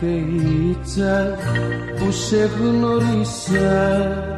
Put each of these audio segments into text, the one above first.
πλατείτσα που σε γνωρίσα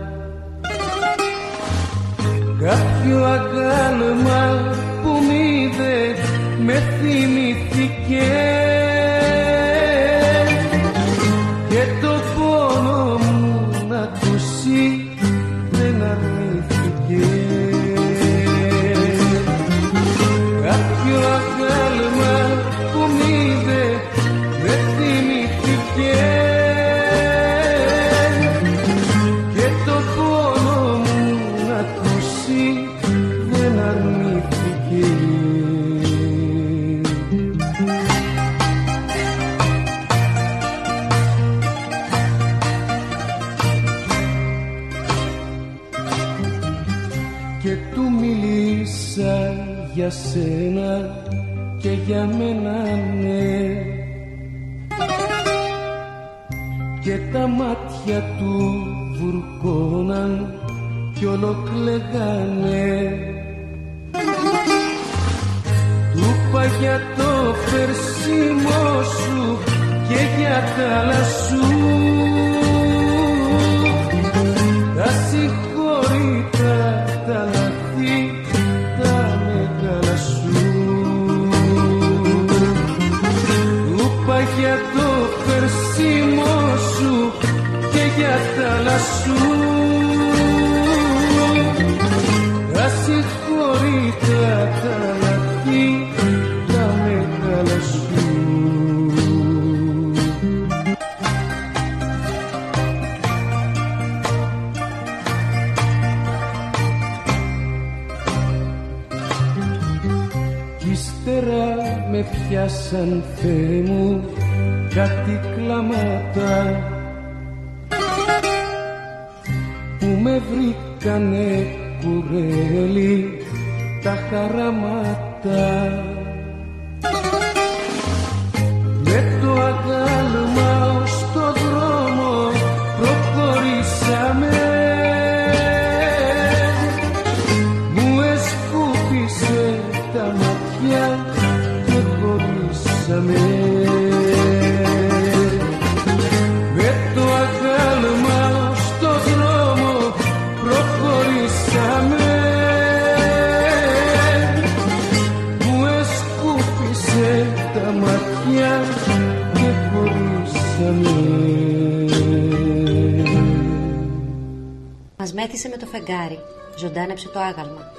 ζωντάνεψε το άγαλμα.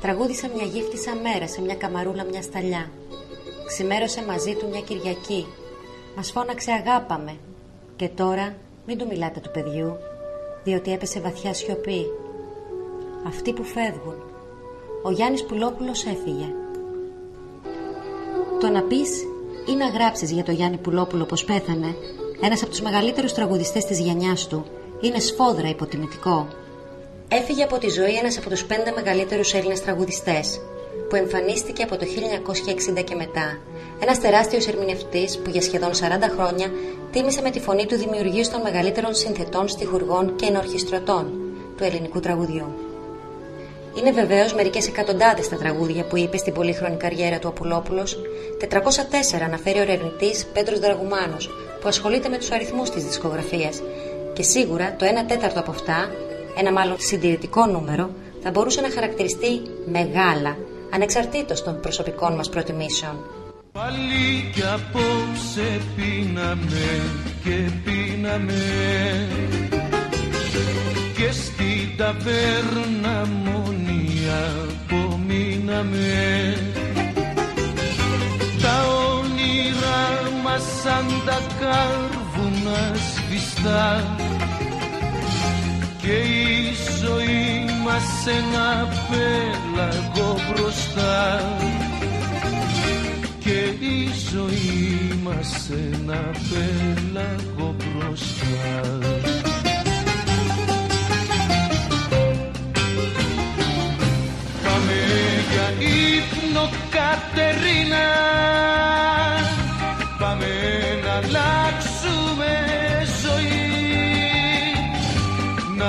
Τραγούδισε μια γύφτισα μέρα σε μια καμαρούλα μια σταλιά. Ξημέρωσε μαζί του μια Κυριακή. Μας φώναξε αγάπαμε. Και τώρα μην του μιλάτε του παιδιού, διότι έπεσε βαθιά σιωπή. Αυτοί που φεύγουν. Ο Γιάννης Πουλόπουλος έφυγε. Το να πεις ή να γράψεις για το Γιάννη Πουλόπουλο πως πέθανε, ένας από τους μεγαλύτερους τραγουδιστές της γενιάς του, είναι σφόδρα υποτιμητικό έφυγε από τη ζωή ένας από τους πέντε μεγαλύτερους Έλληνες τραγουδιστές, που εμφανίστηκε από το 1960 και μετά. Ένας τεράστιος ερμηνευτής που για σχεδόν 40 χρόνια τίμησε με τη φωνή του δημιουργίου των μεγαλύτερων συνθετών, στιχουργών και ενορχιστρωτών του ελληνικού τραγουδιού. Είναι βεβαίως μερικές εκατοντάδες τα τραγούδια που είπε στην πολύχρονη καριέρα του Απουλόπουλος. 404 αναφέρει ο ερευνητής Πέτρο Δραγουμάνος, που ασχολείται με τους αριθμούς της δισκογραφίας. Και σίγουρα το 1 τέταρτο από αυτά ένα μάλλον συντηρητικό νούμερο, θα μπορούσε να χαρακτηριστεί μεγάλα, ανεξαρτήτως των προσωπικών μας προτιμήσεων. Πάλι κι απόψε πίναμε και πίναμε. Και στην ταβέρνα μονία απομείναμε. Τα όνειρά μας σαν τα κάρβουνα σβηστά και η ζωή μας ένα πέλαγο μπροστά. Και η ζωή μας ένα πέλαγο μπροστά. Πάμε για ύπνο Κατερίνα Πάμε να αλλάξουμε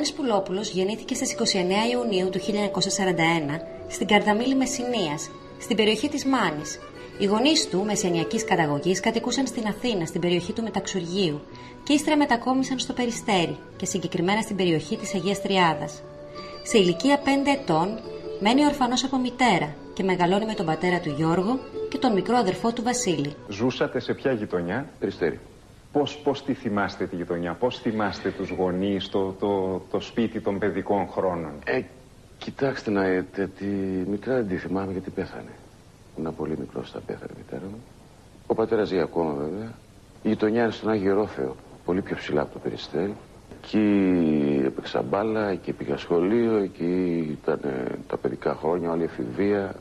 Γιάννης Πουλόπουλος γεννήθηκε στις 29 Ιουνίου του 1941 στην Καρδαμίλη Μεσσηνίας, στην περιοχή της Μάνης. Οι γονείς του, μεσαιανιακής καταγωγής, κατοικούσαν στην Αθήνα, στην περιοχή του Μεταξουργείου και ύστερα μετακόμισαν στο Περιστέρι και συγκεκριμένα στην περιοχή της Αγίας Τριάδας. Σε ηλικία 5 ετών μένει ορφανός από μητέρα και μεγαλώνει με τον πατέρα του Γιώργο και τον μικρό αδερφό του Βασίλη. Ζούσατε σε ποια γειτονιά; Περιστέρι; Πώς, πώς τη θυμάστε τη γειτονιά, πώς θυμάστε τους γονείς, το, το, το σπίτι των παιδικών χρόνων; Ε, κοιτάξτε να δείτε, τη μικρά δεν τη θυμάμαι γιατί πέθανε. Ήμουν πολύ μικρό όταν πέθανε η μητέρα μου. Ο πατέρας ζει ακόμα βέβαια. Η γειτονιά είναι στον Άγιο Ρόφεο, πολύ πιο ψηλά από το Περιστέρι. Εκεί έπαιξα μπάλα, εκεί πήγα σχολείο, εκεί ήταν τα παιδικά χρόνια, όλη η εφηβεία.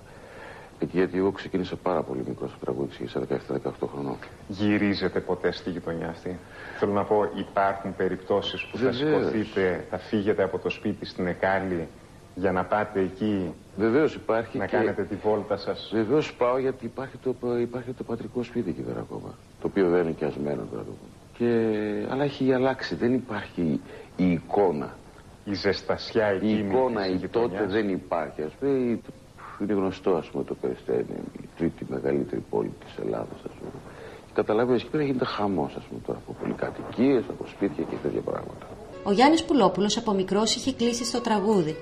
Γιατί εγώ ξεκίνησα πάρα πολύ μικρός στο τραγούδι, σε 17-18 χρονών. Γυρίζετε ποτέ στη γειτονιά αυτή; Θέλω να πω, υπάρχουν περιπτώσεις που Βεβαίως. θα σηκωθείτε, θα φύγετε από το σπίτι στην Εκάλη για να πάτε εκεί. Βεβαίως υπάρχει. Να και... κάνετε τη βόλτα σας; Βεβαίως πάω γιατί υπάρχει το, υπάρχει το πατρικό σπίτι εκεί πέρα ακόμα. Το οποίο δεν είναι και ασμένο τώρα. Και... Αλλά έχει αλλάξει. Δεν υπάρχει η εικόνα. Η ζεστασιά εκεί. Η εικόνα η τότε δεν υπάρχει. Α πούμε, είναι γνωστό ας πούμε το Περιστέρι, είναι η τρίτη μεγαλύτερη πόλη της Ελλάδας ας πούμε. Και καταλάβει εκεί πέρα γίνεται χαμός ας πούμε τώρα από πολυκατοικίες, από σπίτια και τέτοια πράγματα. Ο Γιάννης Πουλόπουλος από μικρός είχε κλείσει στο τραγούδι.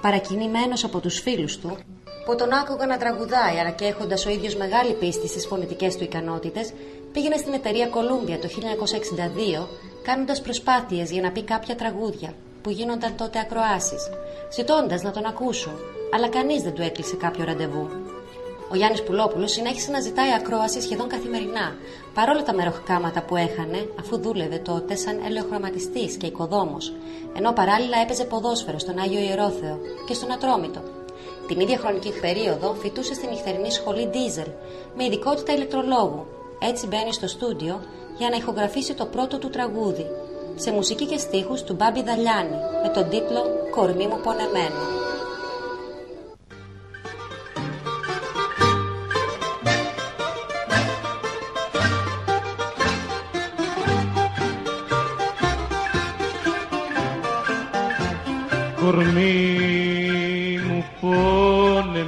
Παρακινημένος από τους φίλους του, που τον άκουγαν να τραγουδάει αλλά και έχοντας ο ίδιος μεγάλη πίστη στις φωνητικές του ικανότητες, πήγαινε στην εταιρεία Columbia το 1962 κάνοντας προσπάθειες για να πει κάποια τραγούδια που γίνονταν τότε ακροάσεις, ζητώντας να τον ακούσουν αλλά κανείς δεν του έκλεισε κάποιο ραντεβού. Ο Γιάννης Πουλόπουλος συνέχισε να ζητάει ακρόαση σχεδόν καθημερινά, παρόλα τα μεροχκάματα που έχανε, αφού δούλευε τότε σαν ελαιοχρωματιστής και οικοδόμος, ενώ παράλληλα έπαιζε ποδόσφαιρο στον Άγιο Ιερόθεο και στον Ατρόμητο. Την ίδια χρονική περίοδο φοιτούσε στην νυχτερινή σχολή Diesel, με ειδικότητα ηλεκτρολόγου. Έτσι μπαίνει στο στούντιο για να ηχογραφήσει το πρώτο του τραγούδι, σε μουσική και στίχους του Μπάμπη Δαλιάνη, με τον τίτλο «Κορμί μου πονεμένο». Κορμί μου πονεμένο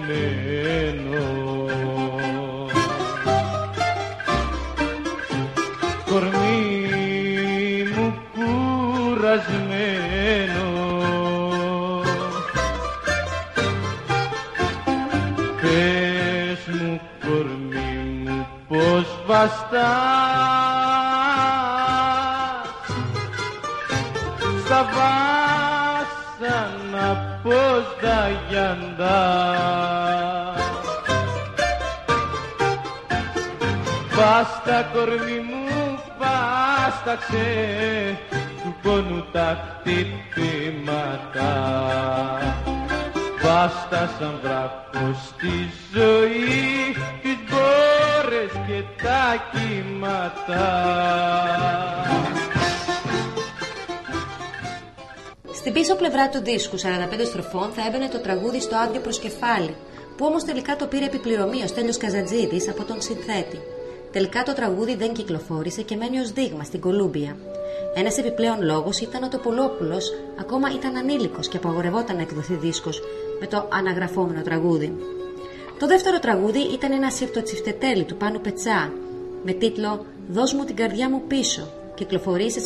κορμί μου κουρασμένο. Πες μου κορμί στα τα γιαντά Πάστα κορμί μου πάσταξε του πόνου τα χτυπήματα. Πάστα σαν βράχο στη ζωή τις μπόρες και τα κύματα Στην πίσω πλευρά του δίσκου 45 στροφών θα έμπαινε το τραγούδι στο άδειο προσκεφάλι, που όμως τελικά το πήρε επιπληρωμή ο Στέλιος Καζατζίδης από τον συνθέτη. Τελικά το τραγούδι δεν κυκλοφόρησε και μένει ως δείγμα στην Κολούμπια. Ένας επιπλέον λόγος ήταν ότι ο Πολόπουλος ακόμα ήταν ανήλικος και απαγορευόταν να εκδοθεί δίσκος με το αναγραφόμενο τραγούδι. Το δεύτερο τραγούδι ήταν ένα σύρτο τσιφτετέλη του Πάνου Πετσά με τίτλο «Δώσ' μου την καρδιά μου πίσω» κυκλοφορεί σε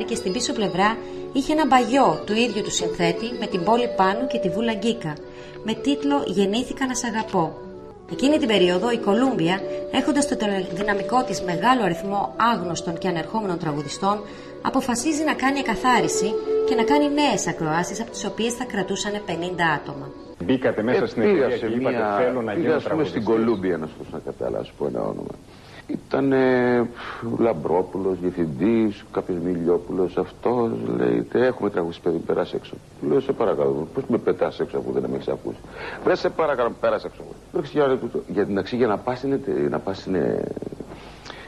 45 και στην πίσω πλευρά είχε ένα μπαγιό του ίδιου του συνθέτη με την πόλη πάνω και τη βούλα Γκίκα με τίτλο «Γεννήθηκα να σ' αγαπώ». Εκείνη την περίοδο η Κολούμπια, έχοντας το δυναμικό της μεγάλο αριθμό άγνωστων και ανερχόμενων τραγουδιστών, αποφασίζει να κάνει εκαθάριση και να κάνει νέες ακροάσεις από τις οποίες θα κρατούσαν 50 άτομα. Μπήκατε μέσα Ε, στην πήγα εταιρεία σε και είπατε μια- θέλω να πήγα, γίνω ας πούμε, στην τραγουδιστής. Κολούμπια, να σου πω να καταλάβω, σου πω ένα όνομα. Ήταν Λαμπρόπουλος, διευθυντής, κάποιος Μιλιόπουλος, αυτός λέει: «Τε, Έχουμε τραγουδιστή παιδί, περάσει έξω. Του λέω: Σε παρακαλώ, πώς με πετάς έξω αφού δεν με έχεις ακούσει. Βρε, σε παρακαλώ, πέρασε έξω. Λέω: «Ξέρεις, για, για την αξία για να πας να πας στην,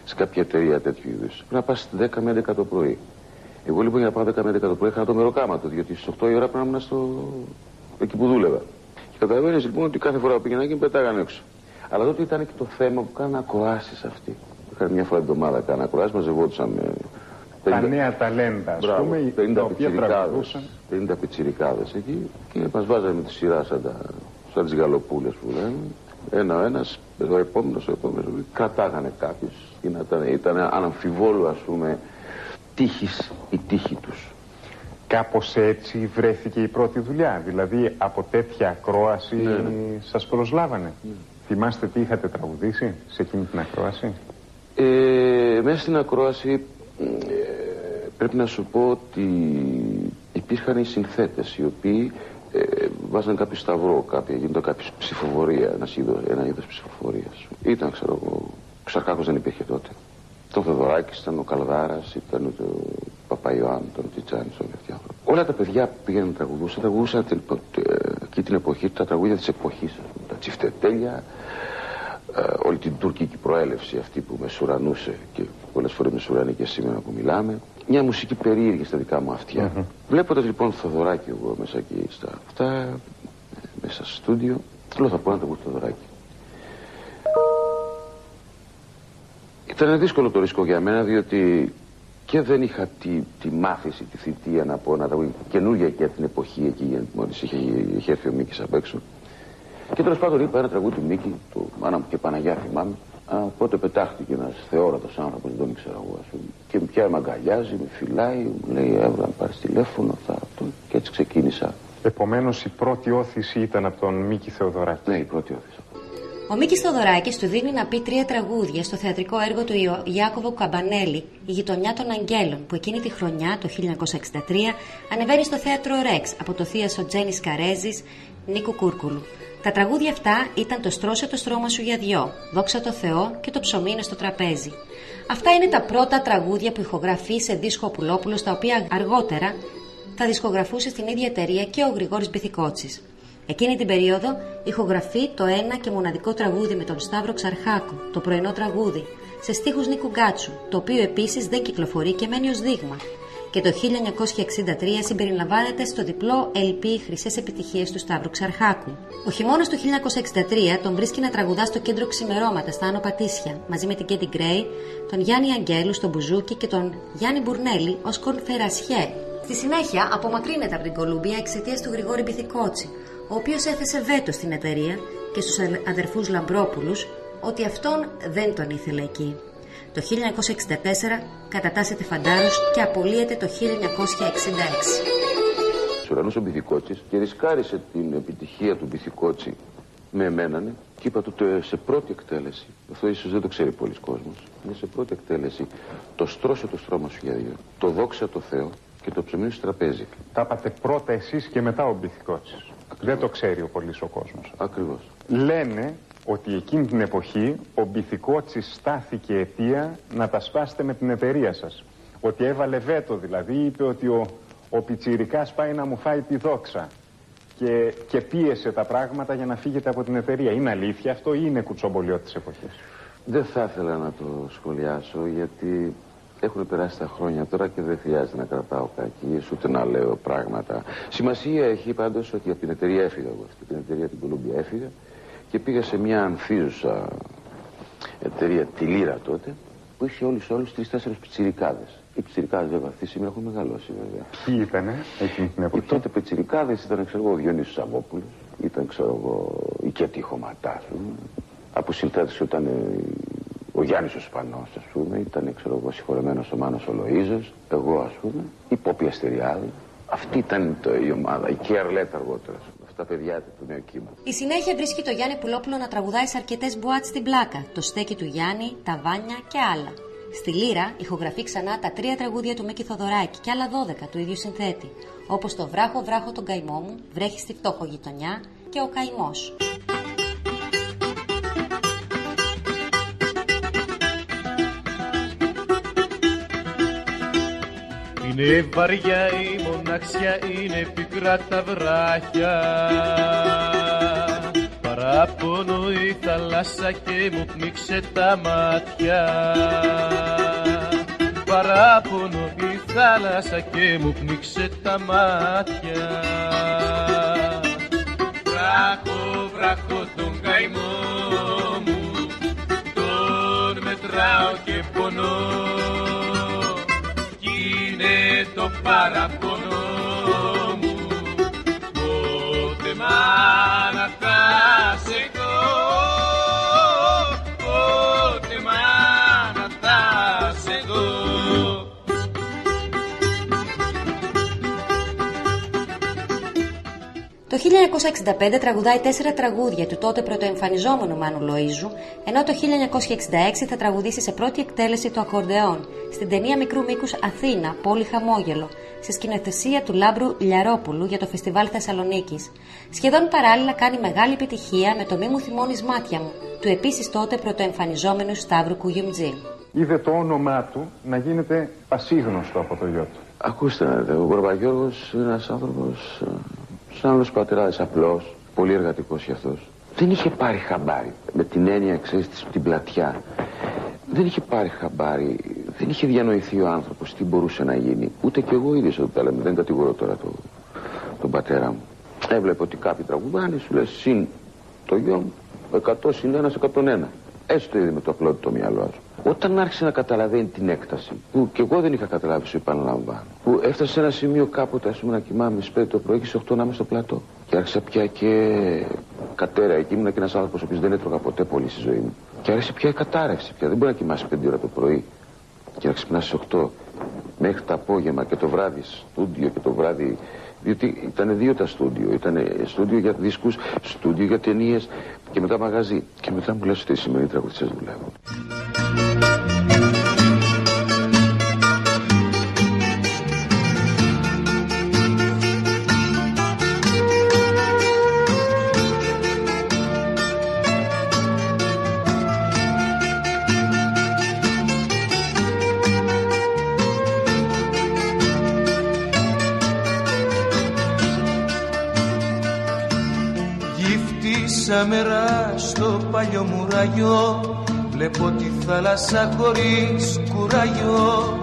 σε κάποια εταιρεία τέτοιου είδους. Πρέπει να πας 10 με 11 το πρωί. Εγώ λοιπόν για να πάω 10 με 11 το πρωί είχα το μεροκάματο, διότι στις 8 η ώρα πρέπει να ήμουν στο... εκεί που δούλευα. Και καταλαβαίνεις λοιπόν ότι κάθε φορά που πήγαινα εκεί με πετάγανε έξω. Αλλά τότε ήταν και το θέμα που κάνανε ακροάσεις αυτοί. Είχαν μια φορά την εβδομάδα κάνανε ακροάσεις, μαζευόντουσαν με. Τα 50 νέα ταλέντα, ας Μπράβο, πούμε, 50 τα οποία πιτσιρικάδες, τραγουδούσαν. 50 πιτσιρικάδες εκεί και μας βάζανε με τη σειρά σαν, τα, σαν τις γαλοπούλες που λένε. Ένα ο ένας, ο επόμενος, ο επόμενος, κρατάγανε κάποιους. Ήταν, ήταν αναμφιβόλου ας πούμε τύχης η τύχη τους. Κάπως έτσι βρέθηκε η πρώτη δουλειά. Δηλαδή από τέτοια ακρόαση Ναι, ναι. σας προσλάβανε. Θυμάστε τι είχατε τραγουδήσει σε εκείνη την ακρόαση; Ε, μέσα στην ακρόαση ε, πρέπει να σου πω ότι υπήρχαν οι συνθέτες οι οποίοι ε, βάζαν κάποιο σταυρό, κάποια, γίνονταν κάποια ψηφοφορία, ένας είδος, ένα είδος ψηφοφορίας. Ήταν, ξέρω εγώ, ο Ξαρκάκος δεν υπήρχε τότε. Το Θεοδωράκης ήταν ο Καλδάρας, ήταν ο Παπαϊωάννη, ήταν ο Τιτσάνης, όλοι αυτοί οι άνθρωποι. Όλα τα παιδιά που πήγαιναν να τραγουδούσαν, τραγουδούσαν την, ε, εκεί την εποχή, τα τραγούδια της εποχής, ας πούμε, τα τσιφτετέλια, ε, όλη την τουρκική προέλευση αυτή που με σουρανούσε και πολλές φορές με σουρανεί και σήμερα που μιλάμε. Μια μουσική περίεργη στα δικά μου αυτιά. Βλέποντας λοιπόν το Θοδωράκη εγώ μέσα εκεί στα αυτά, ε, μέσα στο στούντιο, λέω θα πω να το πω Ήταν δύσκολο το ρίσκο για μένα διότι και δεν είχα τη, τη μάθηση, τη θητεία να πω να τα καινούργια και από την εποχή εκεί γιατί μόλις είχε, είχε έρθει ο Μίκης απ' έξω. Και τέλος πάντων είπα ένα τραγούδι του Μίκη, του Μάνα μου και Παναγιά θυμάμαι. Α, πότε πετάχτηκε ένας θεόρατος άνθρωπος, δεν τον ήξερα εγώ, ας πούμε. Και με πια με αγκαλιάζει, με φυλάει, μου λέει: Εύρα, να πάρεις τηλέφωνο, θα αυτό. Και έτσι ξεκίνησα. Επομένως η πρώτη όθηση ήταν από τον Μίκη Θεοδωράκη. Ναι, η πρώτη όθηση. Ο Μίκης Θοδωράκης του δίνει να πει τρία τραγούδια στο θεατρικό έργο του Ιω- Ιάκωβου Καμπανέλη, Η γειτονιά των Αγγέλων, που εκείνη τη χρονιά, το 1963, ανεβαίνει στο θέατρο Ρεξ από το θίασο Τζένις Καρέζης Νίκου Κούρκουλου. Τα τραγούδια αυτά ήταν το Στρώσε το στρώμα σου για δυο, Δόξα τω Θεώ και το ψωμί είναι στο τραπέζι. Αυτά είναι τα πρώτα τραγούδια που ηχογραφεί σε δίσκο ο Πουλόπουλος, τα οποία αργότερα θα δισκογραφούσε στην ίδια εταιρεία και ο Γρηγόρης Μπιθικότσης. Εκείνη την περίοδο ηχογραφεί το ένα και μοναδικό τραγούδι με τον Σταύρο Ξαρχάκο, το πρωινό τραγούδι, σε στίχους Νίκου Γκάτσου, το οποίο επίσης δεν κυκλοφορεί και μένει ως δείγμα. Και το 1963 συμπεριλαμβάνεται στο διπλό LP Χρυσές Επιτυχίες του Σταύρου Ξαρχάκου. Ο χειμώνας του 1963 τον βρίσκει να τραγουδά στο κέντρο Ξημερώματα στα Άνω Πατήσια, μαζί με την Κέντι Γκρέι, τον Γιάννη Αγγέλου στο Μπουζούκι και τον Γιάννη Μπουρνέλη ως Κονφερασιέ. Στη συνέχεια απομακρύνεται από την Κολούμπια εξαιτίας του Γρηγόρη Μπιθικότσι, ο οποίος έθεσε βέτο στην εταιρεία και στους αδερφούς Λαμπρόπουλους ότι αυτόν δεν τον ήθελε εκεί. Το 1964 κατατάσσεται φαντάρος και απολύεται το 1966. Σουρανούσε ο Μπιθικότσι και ρισκάρισε την επιτυχία του Μπιθικότσι με εμένανε και είπα του σε πρώτη εκτέλεση, αυτό ίσως δεν το ξέρει πολλοί κόσμος, είναι σε πρώτη εκτέλεση το στρώσω το στρώμα σου για δύο, το δόξα το Θεό και το ψωμί στο τραπέζι. Τα είπατε πρώτα εσείς και μετά ο Μπιθικότσι. Δεν το ξέρει ο πολύς ο κόσμος. Ακριβώς. Λένε ότι εκείνη την εποχή ο Μπιθικότσι στάθηκε αιτία να τα σπάσετε με την εταιρεία σας. Ότι έβαλε βέτο δηλαδή, είπε ότι ο, ο Πιτσιρικάς πάει να μου φάει τη δόξα και, και πίεσε τα πράγματα για να φύγετε από την εταιρεία. Είναι αλήθεια αυτό ή είναι κουτσομπολιό της εποχής; Δεν θα ήθελα να το σχολιάσω γιατί έχουν περάσει τα χρόνια τώρα και δεν χρειάζεται να κρατάω κακή ούτε να λέω πράγματα. Σημασία έχει πάντως ότι από την εταιρεία έφυγα εγώ αυτή, την εταιρεία την Κολούμπια έφυγα και πήγα σε μια ανθίζουσα εταιρεία, τη Λύρα τότε, που είχε όλους όλους τρεις-τέσσερις πιτσιρικάδες. Οι πιτσιρικάδες βέβαια αυτοί σήμερα έχουν μεγαλώσει βέβαια. Ποιοι ήταν εκείνη την εποχή; Οι τότε πιτσιρικάδες ήταν ξέρω εγώ ο Διονύσης Σαββόπουλος, ήταν ξέρω εγώ η Κέτη Χωματάσου. Από συνθέτε ήταν ο Γιάννης ο Σπανός, ας πούμε, ήταν ξέρω εγώ συγχωρεμένος ο Μάνος ο Λοίζος, εγώ ας πούμε, η Πόπη Αστεριάδη. Αυτή ήταν το, η ομάδα, η Κιαρλέτα αργότερα. Αυτά παιδιά του νέου κύματο. Η συνέχεια βρίσκει το Γιάννη Πουλόπουλο να τραγουδάει σε αρκετές μπουάτς στην πλάκα. Το στέκι του Γιάννη, τα βάνια και άλλα. Στη Λύρα ηχογραφεί ξανά τα τρία τραγούδια του Μίκη Θοδωράκη και άλλα δώδεκα του ίδιου συνθέτη, όπως το «Βράχο βράχο τον καημό μου», «Βρέχει στη φτώχο γειτονιά» και «Ο καημός». Είναι βαριά η μοναξιά, είναι πικρά τα βράχια. Παράπονο η θάλασσα και μου πνίξε τα μάτια. Παράπονο η θάλασσα και μου πνίξε τα μάτια. Βράχο, βράχο τον καημό μου Τον μετράω και πονώ. Κι είναι το παραπονό 1965 τραγουδάει τέσσερα τραγούδια του τότε πρωτοεμφανιζόμενου Μάνου Λοΐζου, ενώ το 1966 θα τραγουδήσει σε πρώτη εκτέλεση το ακορντεόν, στην ταινία μικρού μήκους Αθήνα, Πόλη Χαμόγελο, σε σκηνοθεσία του Λάμπρου Λιαρόπουλου για το Φεστιβάλ Θεσσαλονίκης. Σχεδόν παράλληλα κάνει μεγάλη επιτυχία με το Μη μου θυμώνεις μάτια μου, του επίσης τότε πρωτοεμφανιζόμενου Σταύρου Κουγιουμτζή. Είδε το όνομά του να γίνεται πασίγνωστο από το γιο του. Ακούστε, ο Gorbagiorgos είναι ένας άνθρωπος ε, σαν άλλος πατεράδες απλός, πολύ εργατικός κι αυτός. Δεν είχε πάρει χαμπάρι, με την έννοια, ξέρεις, την πλατιά. Δεν είχε πάρει χαμπάρι, δεν είχε διανοηθεί ο άνθρωπος τι μπορούσε να γίνει. Ούτε κι εγώ ίδιος όταν τα λέμε, δεν κατηγορώ τώρα το, τον πατέρα μου. Έβλεπε ότι κάποιοι τραγουδάνε, σου λέει συν το γιο μου, 100 συν 1 101. Έστω είδε με το απλό το μυαλό σου. Όταν άρχισε να καταλαβαίνει την έκταση, που και εγώ δεν είχα καταλάβει, σου επαναλαμβάνω, που έφτασε σε ένα σημείο κάποτε, ας πούμε, να κοιμάμαι στις 5 το πρωί και στι 8 να είμαι στο πλατό. Και άρχισα πια και κατέρα. Εκεί ήμουν και ένας άνθρωπος ο οποίος δεν έτρωγα ποτέ πολύ στη ζωή μου. Και άρχισε πια η κατάρρευση. Πια δεν μπορεί να κοιμάσαι 5 ώρα το πρωί και να ξυπνάς στις 8 μέχρι το απόγευμα και το βράδυ στούντιο και το βράδυ διότι ήταν δύο τα στούντιο. Ήταν στούντιο για δίσκους, στούντιο για ταινίες και μετά μαγαζί. Και μετά μου λες ότι οι σημερινοί τραγουδιστές δουλεύουν. Μέρα στο παλιό μουραγιό Βλέπω τη θάλασσα χωρίς κουραγιό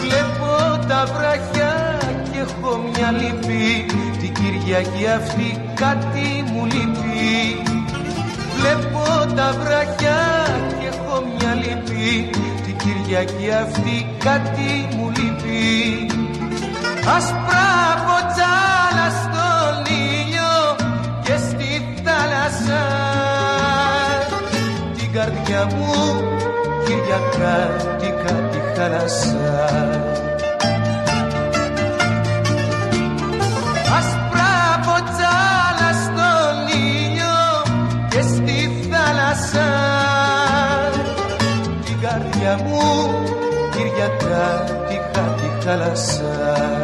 Βλέπω τα βράχια και έχω μια λύπη. Την Κυριακή αυτή κάτι μου λείπει. Βλέπω τα βράχια και έχω μια λύπη. Την Κυριακή αυτή κάτι μου λείπει. Ασπρά ποτζάλα Παναγία μου Κυριακάτικα τη χαρασά Άσπρα ποτσάλα στον ήλιο και στη θάλασσα την καρδιά μου Κυριακάτικα τη χαλασά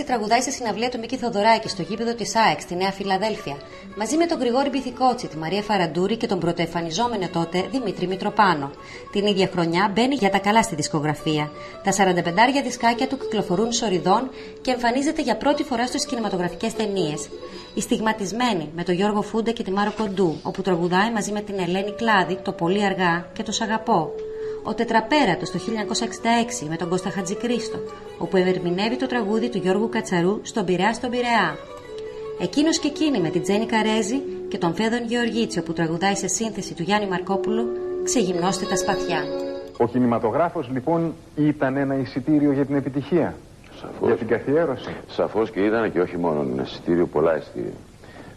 1966 τραγουδάει σε συναυλία του Μίκη Θοδωράκη στο γήπεδο της ΑΕΚ στη Νέα Φιλαδέλφια, μαζί με τον Γρηγόρη Μπιθικότσι, τη Μαρία Φαραντούρη και τον πρωτοεφανιζόμενο τότε Δημήτρη Μητροπάνο. Την ίδια χρονιά μπαίνει για τα καλά στη δισκογραφία. Τα 45 δισκάκια του κυκλοφορούν σοριδών και εμφανίζεται για πρώτη φορά στις κινηματογραφικές ταινίες. Η Στιγματισμένη με τον Γιώργο Φούντα και τη Μάρο Κοντού, όπου τραγουδάει μαζί με την Ελένη Κλάδη το Πολύ Αργά και το Σαγαπώ. Ο Τετραπέρατος το 1966 με τον Κώστα Χατζικρίστο, όπου ερμηνεύει το τραγούδι του Γιώργου Κατσαρού στον Πειραιά στον Πειραιά. Εκείνος και εκείνη με την Τζέννη Καρέζη και τον Φέδων Γεωργίτσιο που τραγουδάει σε σύνθεση του Γιάννη Μαρκόπουλου «Ξεγυμνώστε τα σπαθιά». Ο κινηματογράφος λοιπόν ήταν ένα εισιτήριο για την επιτυχία. Σαφώς. Για την καθιέρωση. Σαφώς και ήταν και όχι μόνο ένα εισιτήριο, πολλά εισιτήρια.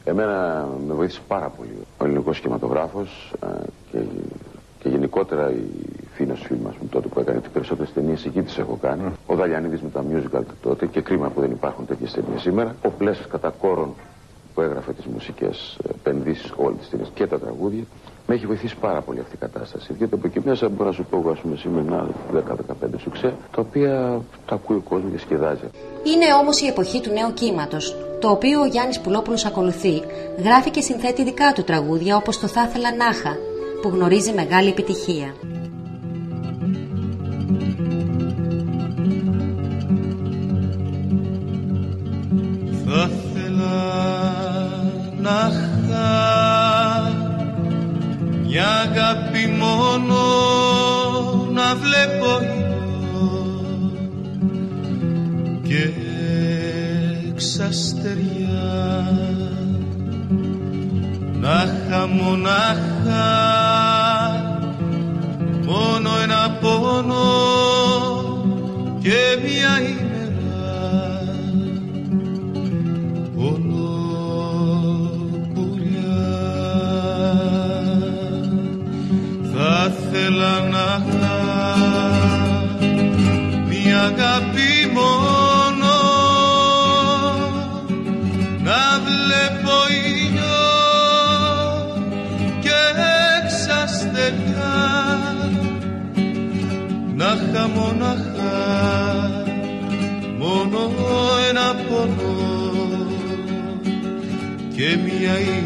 Εμένα με βοήθησε πάρα πολύ ο ελληνικός κινηματογράφος ε, και, και γενικότερα η Φίνος φίλη μας μου τότε που έκανε τις περισσότερες ταινίες εκεί τις έχω κάνει. Ο Δαλιανίδης με τα musical του τότε και κρίμα που δεν υπάρχουν τέτοιες ταινίες σήμερα. Ο Πλέσας κατά κόρον που έγραφε τις μουσικές επενδύσεις όλες τις ταινίες και τα τραγούδια. Με έχει βοηθήσει πάρα πολύ αυτή η κατάσταση. Γιατί από εκεί μέσα μπορώ να σου πω εγώ, ας πούμε, σήμερα 10-15 σουξέ, τα οποία τα ακούει ο κόσμος και σκεδάζει. Είναι όμως η εποχή του νέου κύματος, το οποίο ο Γιάννης Πουλόπουλος ακολουθεί, γράφει και συνθέτει δικά του τραγούδια όπως το Θα ήθελα Νάχα, που γνωρίζει μεγάλη επιτυχία. Θα ήθελα να είχα μια αγάπη μόνο να βλέπω ήλιο και ξαστεριά να είχα μονάχα μόνο ένα πόνο και μια αγάπη μόνο. Να βλέπω ήλιο και εξαστεριά να είχα μοναχά μόνο ένα πόνο και μια ημέρα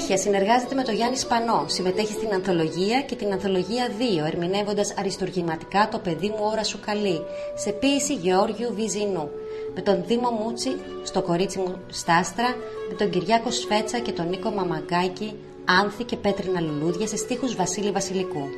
συνέχεια συνεργάζεται με τον Γιάννη Σπανό, συμμετέχει στην Ανθολογία και την Ανθολογία 2, ερμηνεύοντας αριστουργηματικά το παιδί μου ώρα σου καλή, σε ποίηση Γεώργιου Βυζινού. Με τον Δήμο Μούτσι στο κορίτσι μου Στάστρα, με τον Κυριάκο Σφέτσα και τον Νίκο Μαμαγκάκη, Άνθη και Πέτρινα Λουλούδια σε στίχους Βασίλη Βασιλικού.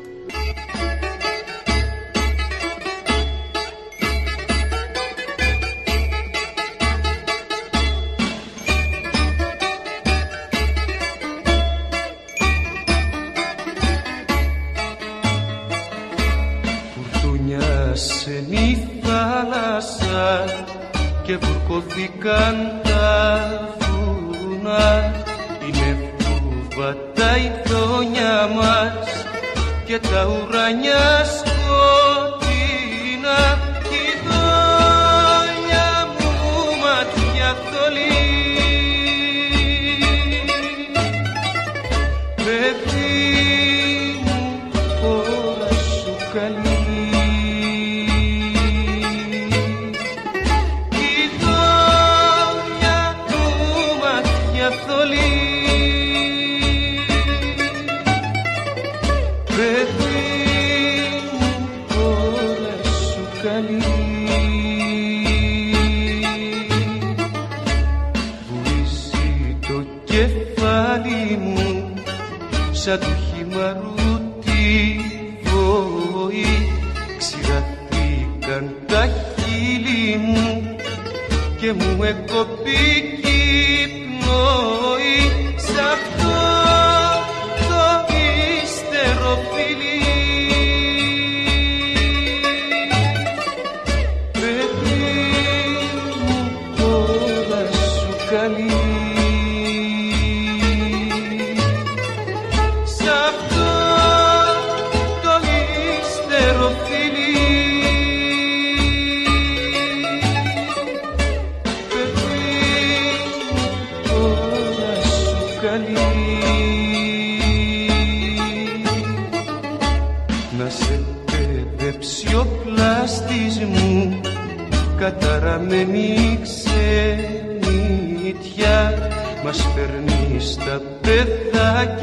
ikan σαν του χυμαρού τη βοή ξηραθήκαν τα χείλη μου και μου εκοπεί κι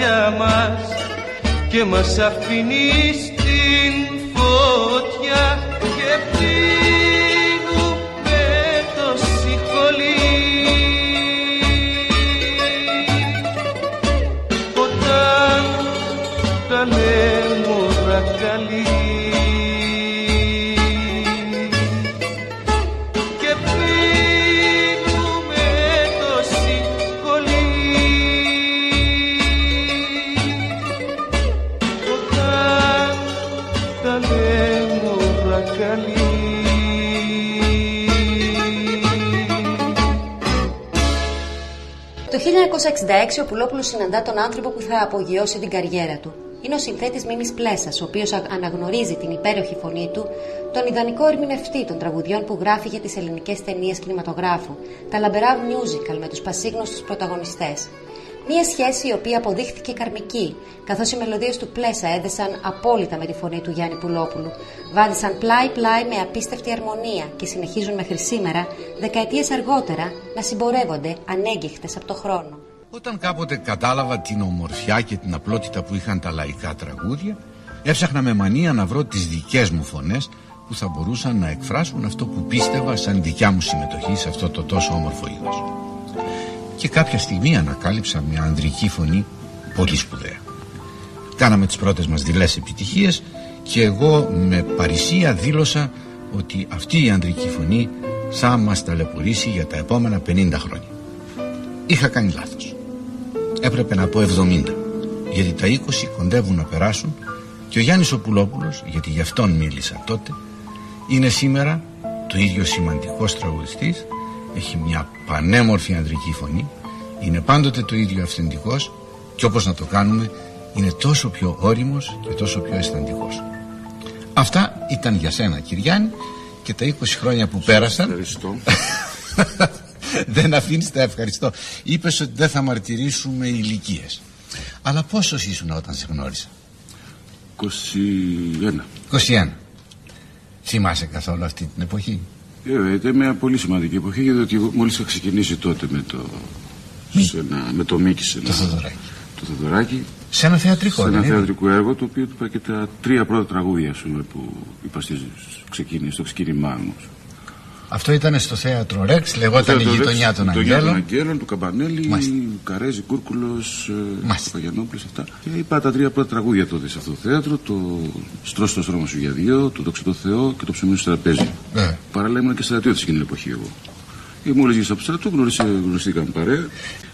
παιδάκια μας και μας αφήνεις ο Πουλόπουλος συναντά τον άνθρωπο που θα απογειώσει την καριέρα του. Είναι ο συνθέτης Μίμης Πλέσας, ο οποίος α- αναγνωρίζει την υπέροχη φωνή του, τον ιδανικό ερμηνευτή των τραγουδιών που γράφει για τις ελληνικές ταινίες κινηματογράφου, τα λαμπερά musical με τους πασίγνωστους πρωταγωνιστές. Μία σχέση η οποία αποδείχθηκε καρμική, καθώς οι μελωδίες του Πλέσα έδεσαν απόλυτα με τη φωνή του Γιάννη Πουλόπουλου. Βάδισαν πλάι-πλάι με απίστευτη αρμονία και συνεχίζουν μέχρι σήμερα, δεκαετίες αργότερα, να συμπορεύονται ανέγκυχτες από το χρόνο. Όταν κάποτε κατάλαβα την ομορφιά και την απλότητα που είχαν τα λαϊκά τραγούδια, έψαχνα με μανία να βρω τις δικές μου φωνές που θα μπορούσαν να εκφράσουν αυτό που πίστευα σαν δικιά μου συμμετοχή σε αυτό το τόσο όμορφο είδος. Και κάποια στιγμή ανακάλυψα μια ανδρική φωνή πολύ σπουδαία. Κάναμε τις πρώτες μας δειλές επιτυχίες και εγώ με παρησία δήλωσα ότι αυτή η ανδρική φωνή θα μας ταλαιπωρήσει για τα επόμενα 50 χρόνια. Είχα κάνει λάθος. Έπρεπε να πω 70, γιατί τα 20 κοντεύουν να περάσουν και ο Γιάννης ο Πουλόπουλος, γιατί γι' αυτόν μίλησα τότε, είναι σήμερα το ίδιο σημαντικός τραγουδιστής, έχει μια πανέμορφη ανδρική φωνή, είναι πάντοτε το ίδιο αυθεντικός και όπως να το κάνουμε είναι τόσο πιο όριμος και τόσο πιο αισθαντικός. Αυτά ήταν για σένα Κυριάννη και τα 20 χρόνια που πέρασαν Ευχαριστώ. δεν αφήνεις τα ευχαριστώ. Είπες ότι δεν θα μαρτυρήσουμε ηλικίες. Αλλά πόσος ήσουν όταν σε γνώρισα, 21. 21. Θυμάσαι καθόλου αυτή την εποχή; Ε, ήταν μια πολύ σημαντική εποχή γιατί μόλις είχα ξεκινήσει τότε με το, σε ένα, με το Μίκης σε ένα, Το Θοδωράκι. το Θοδωράκι Σε ένα θεατρικό, σε δεν ένα είναι; θεατρικό έργο το οποίο του είπα και τα τρία πρώτα τραγούδια ας πούμε, που είπα στη ξεκίνηση, στο ξεκίνημά μου. Αυτό ήταν στο θέατρο Ρεξ, λεγόταν η Το γειτονιά των γειτονιά των Αγγέλων. Αγγέλων, του Καμπανέλη, Μάλιστα. Καρέζη, Κούρκουλος, Μάλιστα. Παγιανόπουλος, αυτά. Και είπα τα τρία πρώτα τραγούδια τότε σε αυτό το θέατρο: Το Στρώσ το στρώμα σου για δύο, Το Δόξα τω Θεώ και Το ψωμί σου στο τραπέζι. Βέβαια. Παράλληλα ήμουν και στρατιώτη εκείνη την εποχή εγώ. Και μόλις γύρισα από το στρατό, γνωρίσε- γνωριστήκαμε παρέα.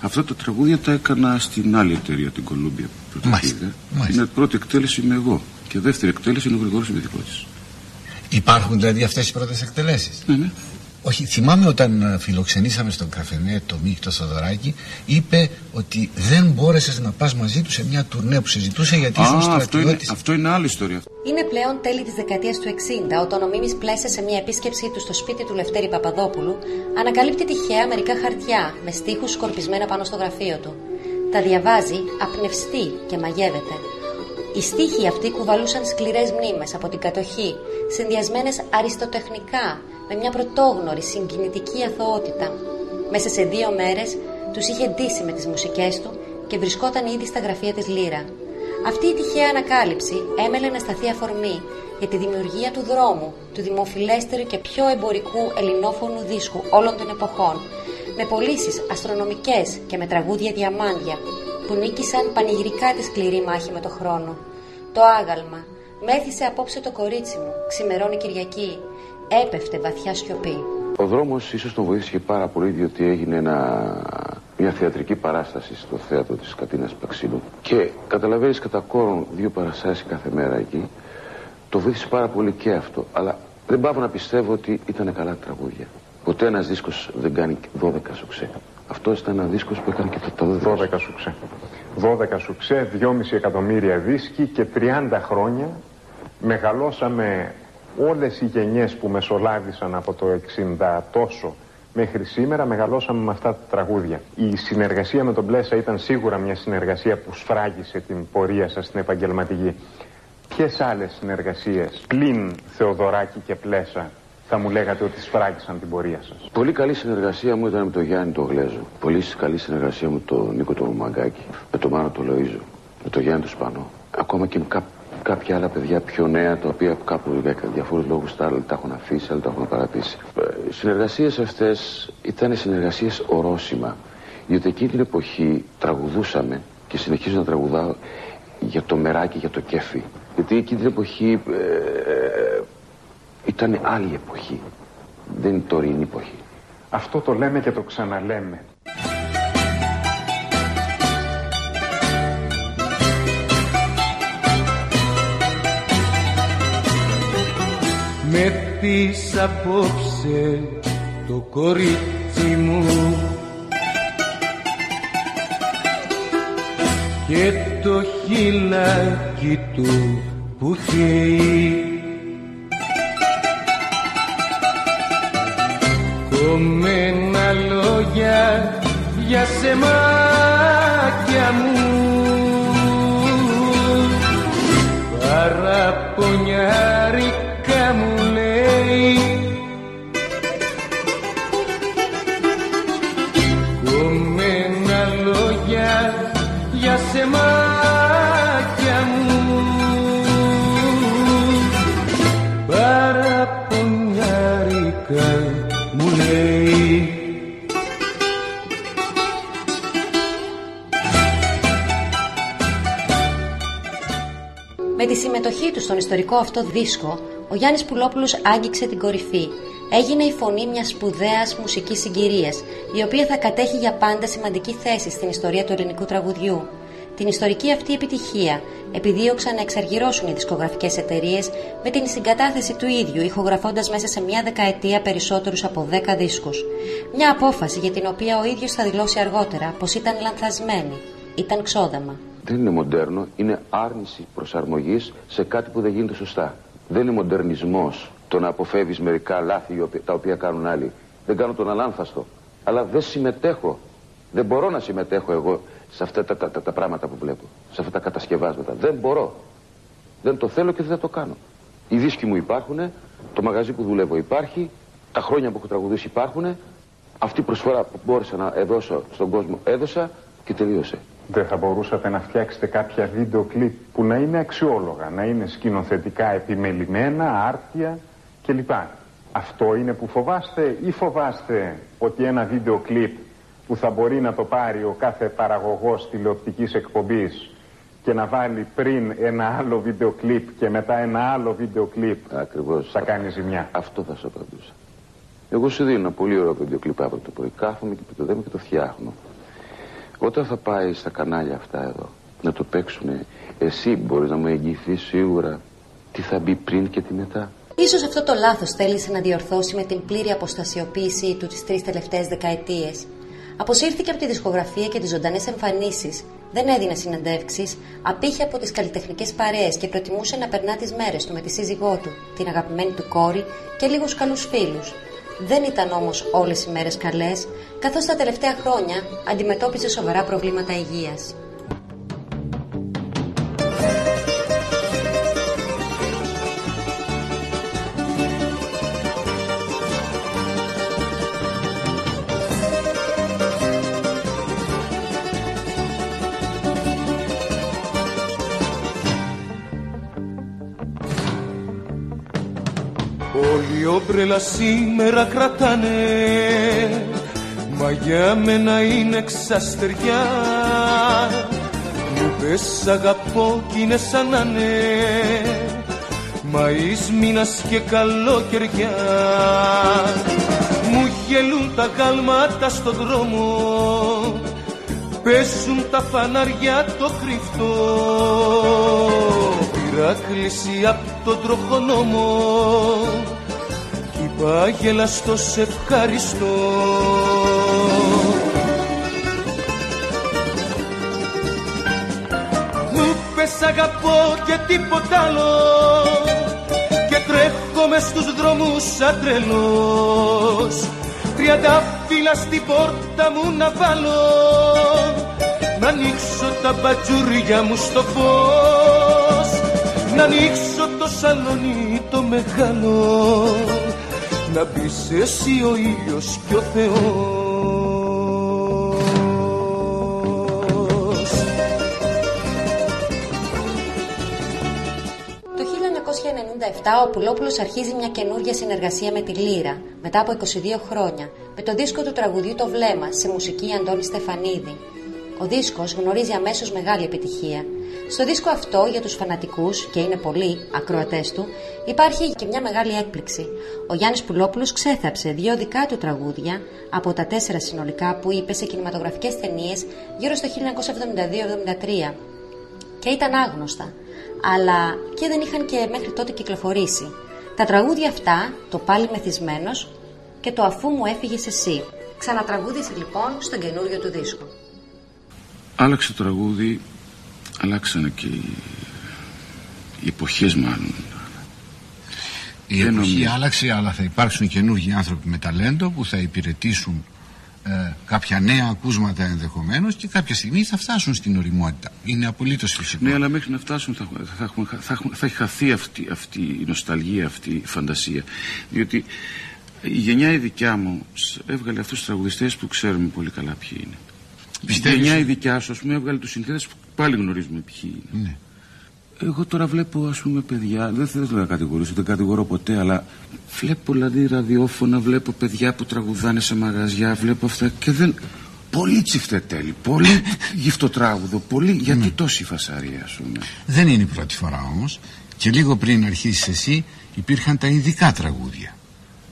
Αυτά τα τραγούδια τα έκανα στην άλλη εταιρεία, την Κολούμπια. Μάλιστα. Μάλιστα. Την πρώτη εκτέλεση είμαι εγώ. Και δεύτερη εκτέλεση είναι ο Γρηγόρης Επιδικότη. Υπάρχουν δηλαδή αυτές οι πρώτες εκτελέσεις; Ναι, ναι. Όχι, θυμάμαι όταν ε, φιλοξενήσαμε στον καφενέ το Μίκη το Θοδωράκι, είπε ότι δεν μπόρεσες να πας μαζί του σε μια τουρνέ που σε ζητούσε γιατί ήσουν Α, αυτό είναι, στρατιώτης. αυτό είναι άλλη ιστορία. Είναι πλέον τέλη της δεκαετίας του 60, όταν ο Μίμης Πλέσα σε μια επίσκεψή του στο σπίτι του Λευτέρη Παπαδόπουλου ανακαλύπτει τυχαία μερικά χαρτιά με στίχους σκορπισμένα πάνω στο γραφείο του. Τα διαβάζει απνευστή και μαγεύεται. Οι στίχοι αυτοί κουβαλούσαν σκληρές μνήμες από την κατοχή, συνδυασμένες αριστοτεχνικά με μια πρωτόγνωρη συγκινητική αθωότητα. Μέσα σε δύο μέρες τους είχε ντύσει με τις μουσικές του και βρισκόταν ήδη στα γραφεία της Λύρα. Αυτή η τυχαία ανακάλυψη έμελε να σταθεί αφορμή για τη δημιουργία του δρόμου, του δημοφιλέστερου και πιο εμπορικού ελληνόφωνου δίσκου όλων των εποχών, με πωλήσεις αστρονομικές και με τραγούδια διαμάντια, που νίκησαν πανηγυρικά τη σκληρή μάχη με το χρόνο. Το άγαλμα, μέθησε απόψε το κορίτσι μου, ξημερώνει Κυριακή, έπεφτε βαθιά σιωπή. Ο δρόμος ίσως τον βοήθησε και πάρα πολύ διότι έγινε ένα, μια θεατρική παράσταση στο θέατρο της Κατίνας Παξίλου και καταλαβαίνεις κατά κόρον δύο παραστάσεις κάθε μέρα εκεί το βοήθησε πάρα πολύ και αυτό αλλά δεν πάω να πιστεύω ότι ήταν καλά τραγούδια. Ποτέ ένας δίσκος δεν κάνει 12 σουξέ. Αυτός ήταν ένα δίσκος που έκανε και τα 12. 12 σουξέ. 12 σουξέ, 2,5 εκατομμύρια δίσκοι και 30 χρόνια μεγαλώσαμε όλες οι γενιές που μεσολάβησαν από το 60 τόσο μέχρι σήμερα μεγαλώσαμε με αυτά τα τραγούδια. Η συνεργασία με τον Πλέσα ήταν σίγουρα μια συνεργασία που σφράγισε την πορεία σας στην επαγγελματική. Ποιες άλλες συνεργασίες πλην Θεοδωράκη και Πλέσα θα μου λέγατε ότι σφράγισαν την πορεία σας; Πολύ καλή συνεργασία μου ήταν με τον Γιάννη τον Γλέζο. Πολύ καλή συνεργασία μου με τον Νίκο τον Μαγκάκη, με τον Μάνο τον Λοΐζο, με τον Γιάννη τον Σπανό. Ακόμα και με κά, κάποια άλλα παιδιά πιο νέα, τα οποία κάπου για διαφόρους λόγους τα άλλα τα έχουν αφήσει, άλλα τα έχουν παρατήσει. Ε, οι συνεργασίες αυτές ήταν συνεργασίες ορόσημα. Διότι εκείνη την εποχή τραγουδούσαμε και συνεχίζω να τραγουδάω για το μεράκι, για το κέφι. Γιατί εκείνη την εποχή ε, ε, ήταν άλλη εποχή. Δεν είναι τωρινή εποχή. Αυτό το λέμε και το ξαναλέμε. Με πεις απόψε το κορίτσι μου. Και το χειλάκι του που καίει. Κομμένα λόγια για σεμάκια μου. Παραπονιάρικα συμμετοχή του στον ιστορικό αυτό δίσκο, ο Γιάννης Πουλόπουλος άγγιξε την κορυφή. Έγινε η φωνή μιας σπουδαίας μουσικής συγκυρίας, η οποία θα κατέχει για πάντα σημαντική θέση στην ιστορία του ελληνικού τραγουδιού. Την ιστορική αυτή επιτυχία επιδίωξαν να εξαργυρώσουν οι δισκογραφικές εταιρείες με την συγκατάθεση του ίδιου, ηχογραφώντας μέσα σε μια δεκαετία περισσότερους από 10 δίσκους. Μια απόφαση για την οποία ο ίδιος θα δηλώσει αργότερα πως ήταν λανθασμένη. Ήταν ξόδεμα. Δεν είναι μοντέρνο, είναι άρνηση προσαρμογής σε κάτι που δεν γίνεται σωστά. Δεν είναι μοντερνισμός το να αποφεύγεις μερικά λάθη οι οποια- τα οποία κάνουν άλλοι. Δεν κάνω τον αλάνθαστο. Αλλά δεν συμμετέχω. Δεν μπορώ να συμμετέχω εγώ σε αυτά τα, τα, τα, τα πράγματα που βλέπω. Σε αυτά τα κατασκευάσματα. Δεν μπορώ. Δεν το θέλω και δεν θα το κάνω. Οι δίσκοι μου υπάρχουν, το μαγαζί που δουλεύω υπάρχει, τα χρόνια που έχω τραγουδήσει υπάρχουν. Αυτή η προσφορά που μπόρεσα να δώσω στον κόσμο έδωσα και τελείωσε. Δεν θα μπορούσατε να φτιάξετε κάποια βίντεο κλιπ που να είναι αξιόλογα, να είναι σκηνοθετικά επιμελημένα, άρτια κλπ. Αυτό είναι που φοβάστε ή φοβάστε ότι ένα βίντεο κλιπ που θα μπορεί να το πάρει ο κάθε παραγωγός τηλεοπτικής εκπομπής και να βάλει πριν ένα άλλο βίντεο κλιπ και μετά ένα άλλο βίντεο κλιπ Ακριβώς. θα κάνει ζημιά. Αυτό θα σου απαντούσα. Εγώ σου δίνω ένα πολύ ωραίο βιντεοκλιπ αύριο το πρωί. Κάθομαι και το δέμε και το φτιάχνω. Όταν θα πάει στα κανάλια αυτά εδώ να το παίξουνε, εσύ μπορείς να μου εγγυηθείς σίγουρα τι θα μπει πριν και τι μετά; Ίσως αυτό το λάθος θέλησε να διορθώσει με την πλήρη αποστασιοποίησή του τις τρεις τελευταίες δεκαετίες. Αποσύρθηκε από τη δισκογραφία και τις ζωντανές εμφανίσεις, δεν έδινε συνεντεύξεις, απήχε από τις καλλιτεχνικές παρέες και προτιμούσε να περνά τις μέρες του με τη σύζυγό του, την αγαπημένη του κόρη και λίγους καλούς φίλους. Δεν ήταν όμως όλες οι μέρες καλές, καθώς τα τελευταία χρόνια αντιμετώπιζε σοβαρά προβλήματα υγείας. Όλοι όμπρελα σήμερα κρατάνε. Μα για μένα είναι ξαστεριά. Μου πες αγαπώ κι είναι σαν να είναι. Μαΐς μήνας και καλοκαιριά. Μου γελούν τα γάλματα στον δρόμο. Πέσουν τα φανάρια το κρυφτό. Πυράκληση απ' τον τροχονόμο Κι είπα γελαστό σε ευχαριστώ Μου πες αγαπώ και τίποτα άλλο Και τρέχω μες στους δρόμους σαν τρελός. Τριάντα φύλλα στην πόρτα μου να βάλω Να ανοίξω τα μπατζούρια μου στο φως. Να ανοίξω το σαλόνι το μεγάλο να μπεις εσύ ο ήλιος και ο Θεός ο Πουλόπουλος αρχίζει μια καινούργια συνεργασία με τη Λύρα μετά από 22 χρόνια με το δίσκο του τραγουδιού «Το βλέμμα» σε μουσική Αντώνη Στεφανίδη. Ο δίσκος γνωρίζει αμέσως μεγάλη επιτυχία. Στο δίσκο αυτό για τους φανατικούς, και είναι πολλοί ακροατές του, υπάρχει και μια μεγάλη έκπληξη. Ο Γιάννης Πουλόπουλος ξέθαψε δύο δικά του τραγούδια από τα τέσσερα συνολικά που είπε σε κινηματογραφικές ταινίες γύρω στο 1972-73 και ήταν άγνωστα αλλά και δεν είχαν και μέχρι τότε κυκλοφορήσει. Τα τραγούδια αυτά, το πάλι μεθυσμένος και το αφού μου έφυγες εσύ. Ξανατραγούδισε λοιπόν στον καινούριο του δίσκο. Άλλαξε το τραγούδι, αλλάξανε και οι, οι εποχές μάλλον. Η εποχή άλλαξε, αλλά θα υπάρξουν καινούργιοι άνθρωποι με ταλέντο που θα υπηρετήσουν ε, κάποια νέα ακούσματα ενδεχομένως και κάποια στιγμή θα φτάσουν στην οριμότητα. Είναι απολύτως φυσικό. Ναι, αλλά μέχρι να φτάσουν θα, θα, έχουμε, θα, θα έχει χαθεί αυτή, αυτή η νοσταλγία, αυτή η φαντασία. Διότι η γενιά η δικιά μου έβγαλε αυτούς τους τραγουδιστές που ξέρουμε πολύ καλά ποιοι είναι. Πιστεύεις... Η γενιά η δικιά σου, ας πούμε, έβγαλε τους συνθέτε που πάλι γνωρίζουμε ποιοι είναι. Ναι. Εγώ τώρα βλέπω ας πούμε παιδιά, δεν θέλω να κατηγορήσω, δεν κατηγορώ ποτέ, αλλά βλέπω δηλαδή ραδιόφωνα, βλέπω παιδιά που τραγουδάνε σε μαγαζιά, βλέπω αυτά και δεν... Πολύ τσιφτετέλη, πολύ γυφτοτράγουδο, πολύ... Γιατί ναι. τόση φασαρία ας πούμε. Δεν είναι η πρώτη φορά όμως και λίγο πριν αρχίσεις εσύ υπήρχαν τα ειδικά τραγούδια.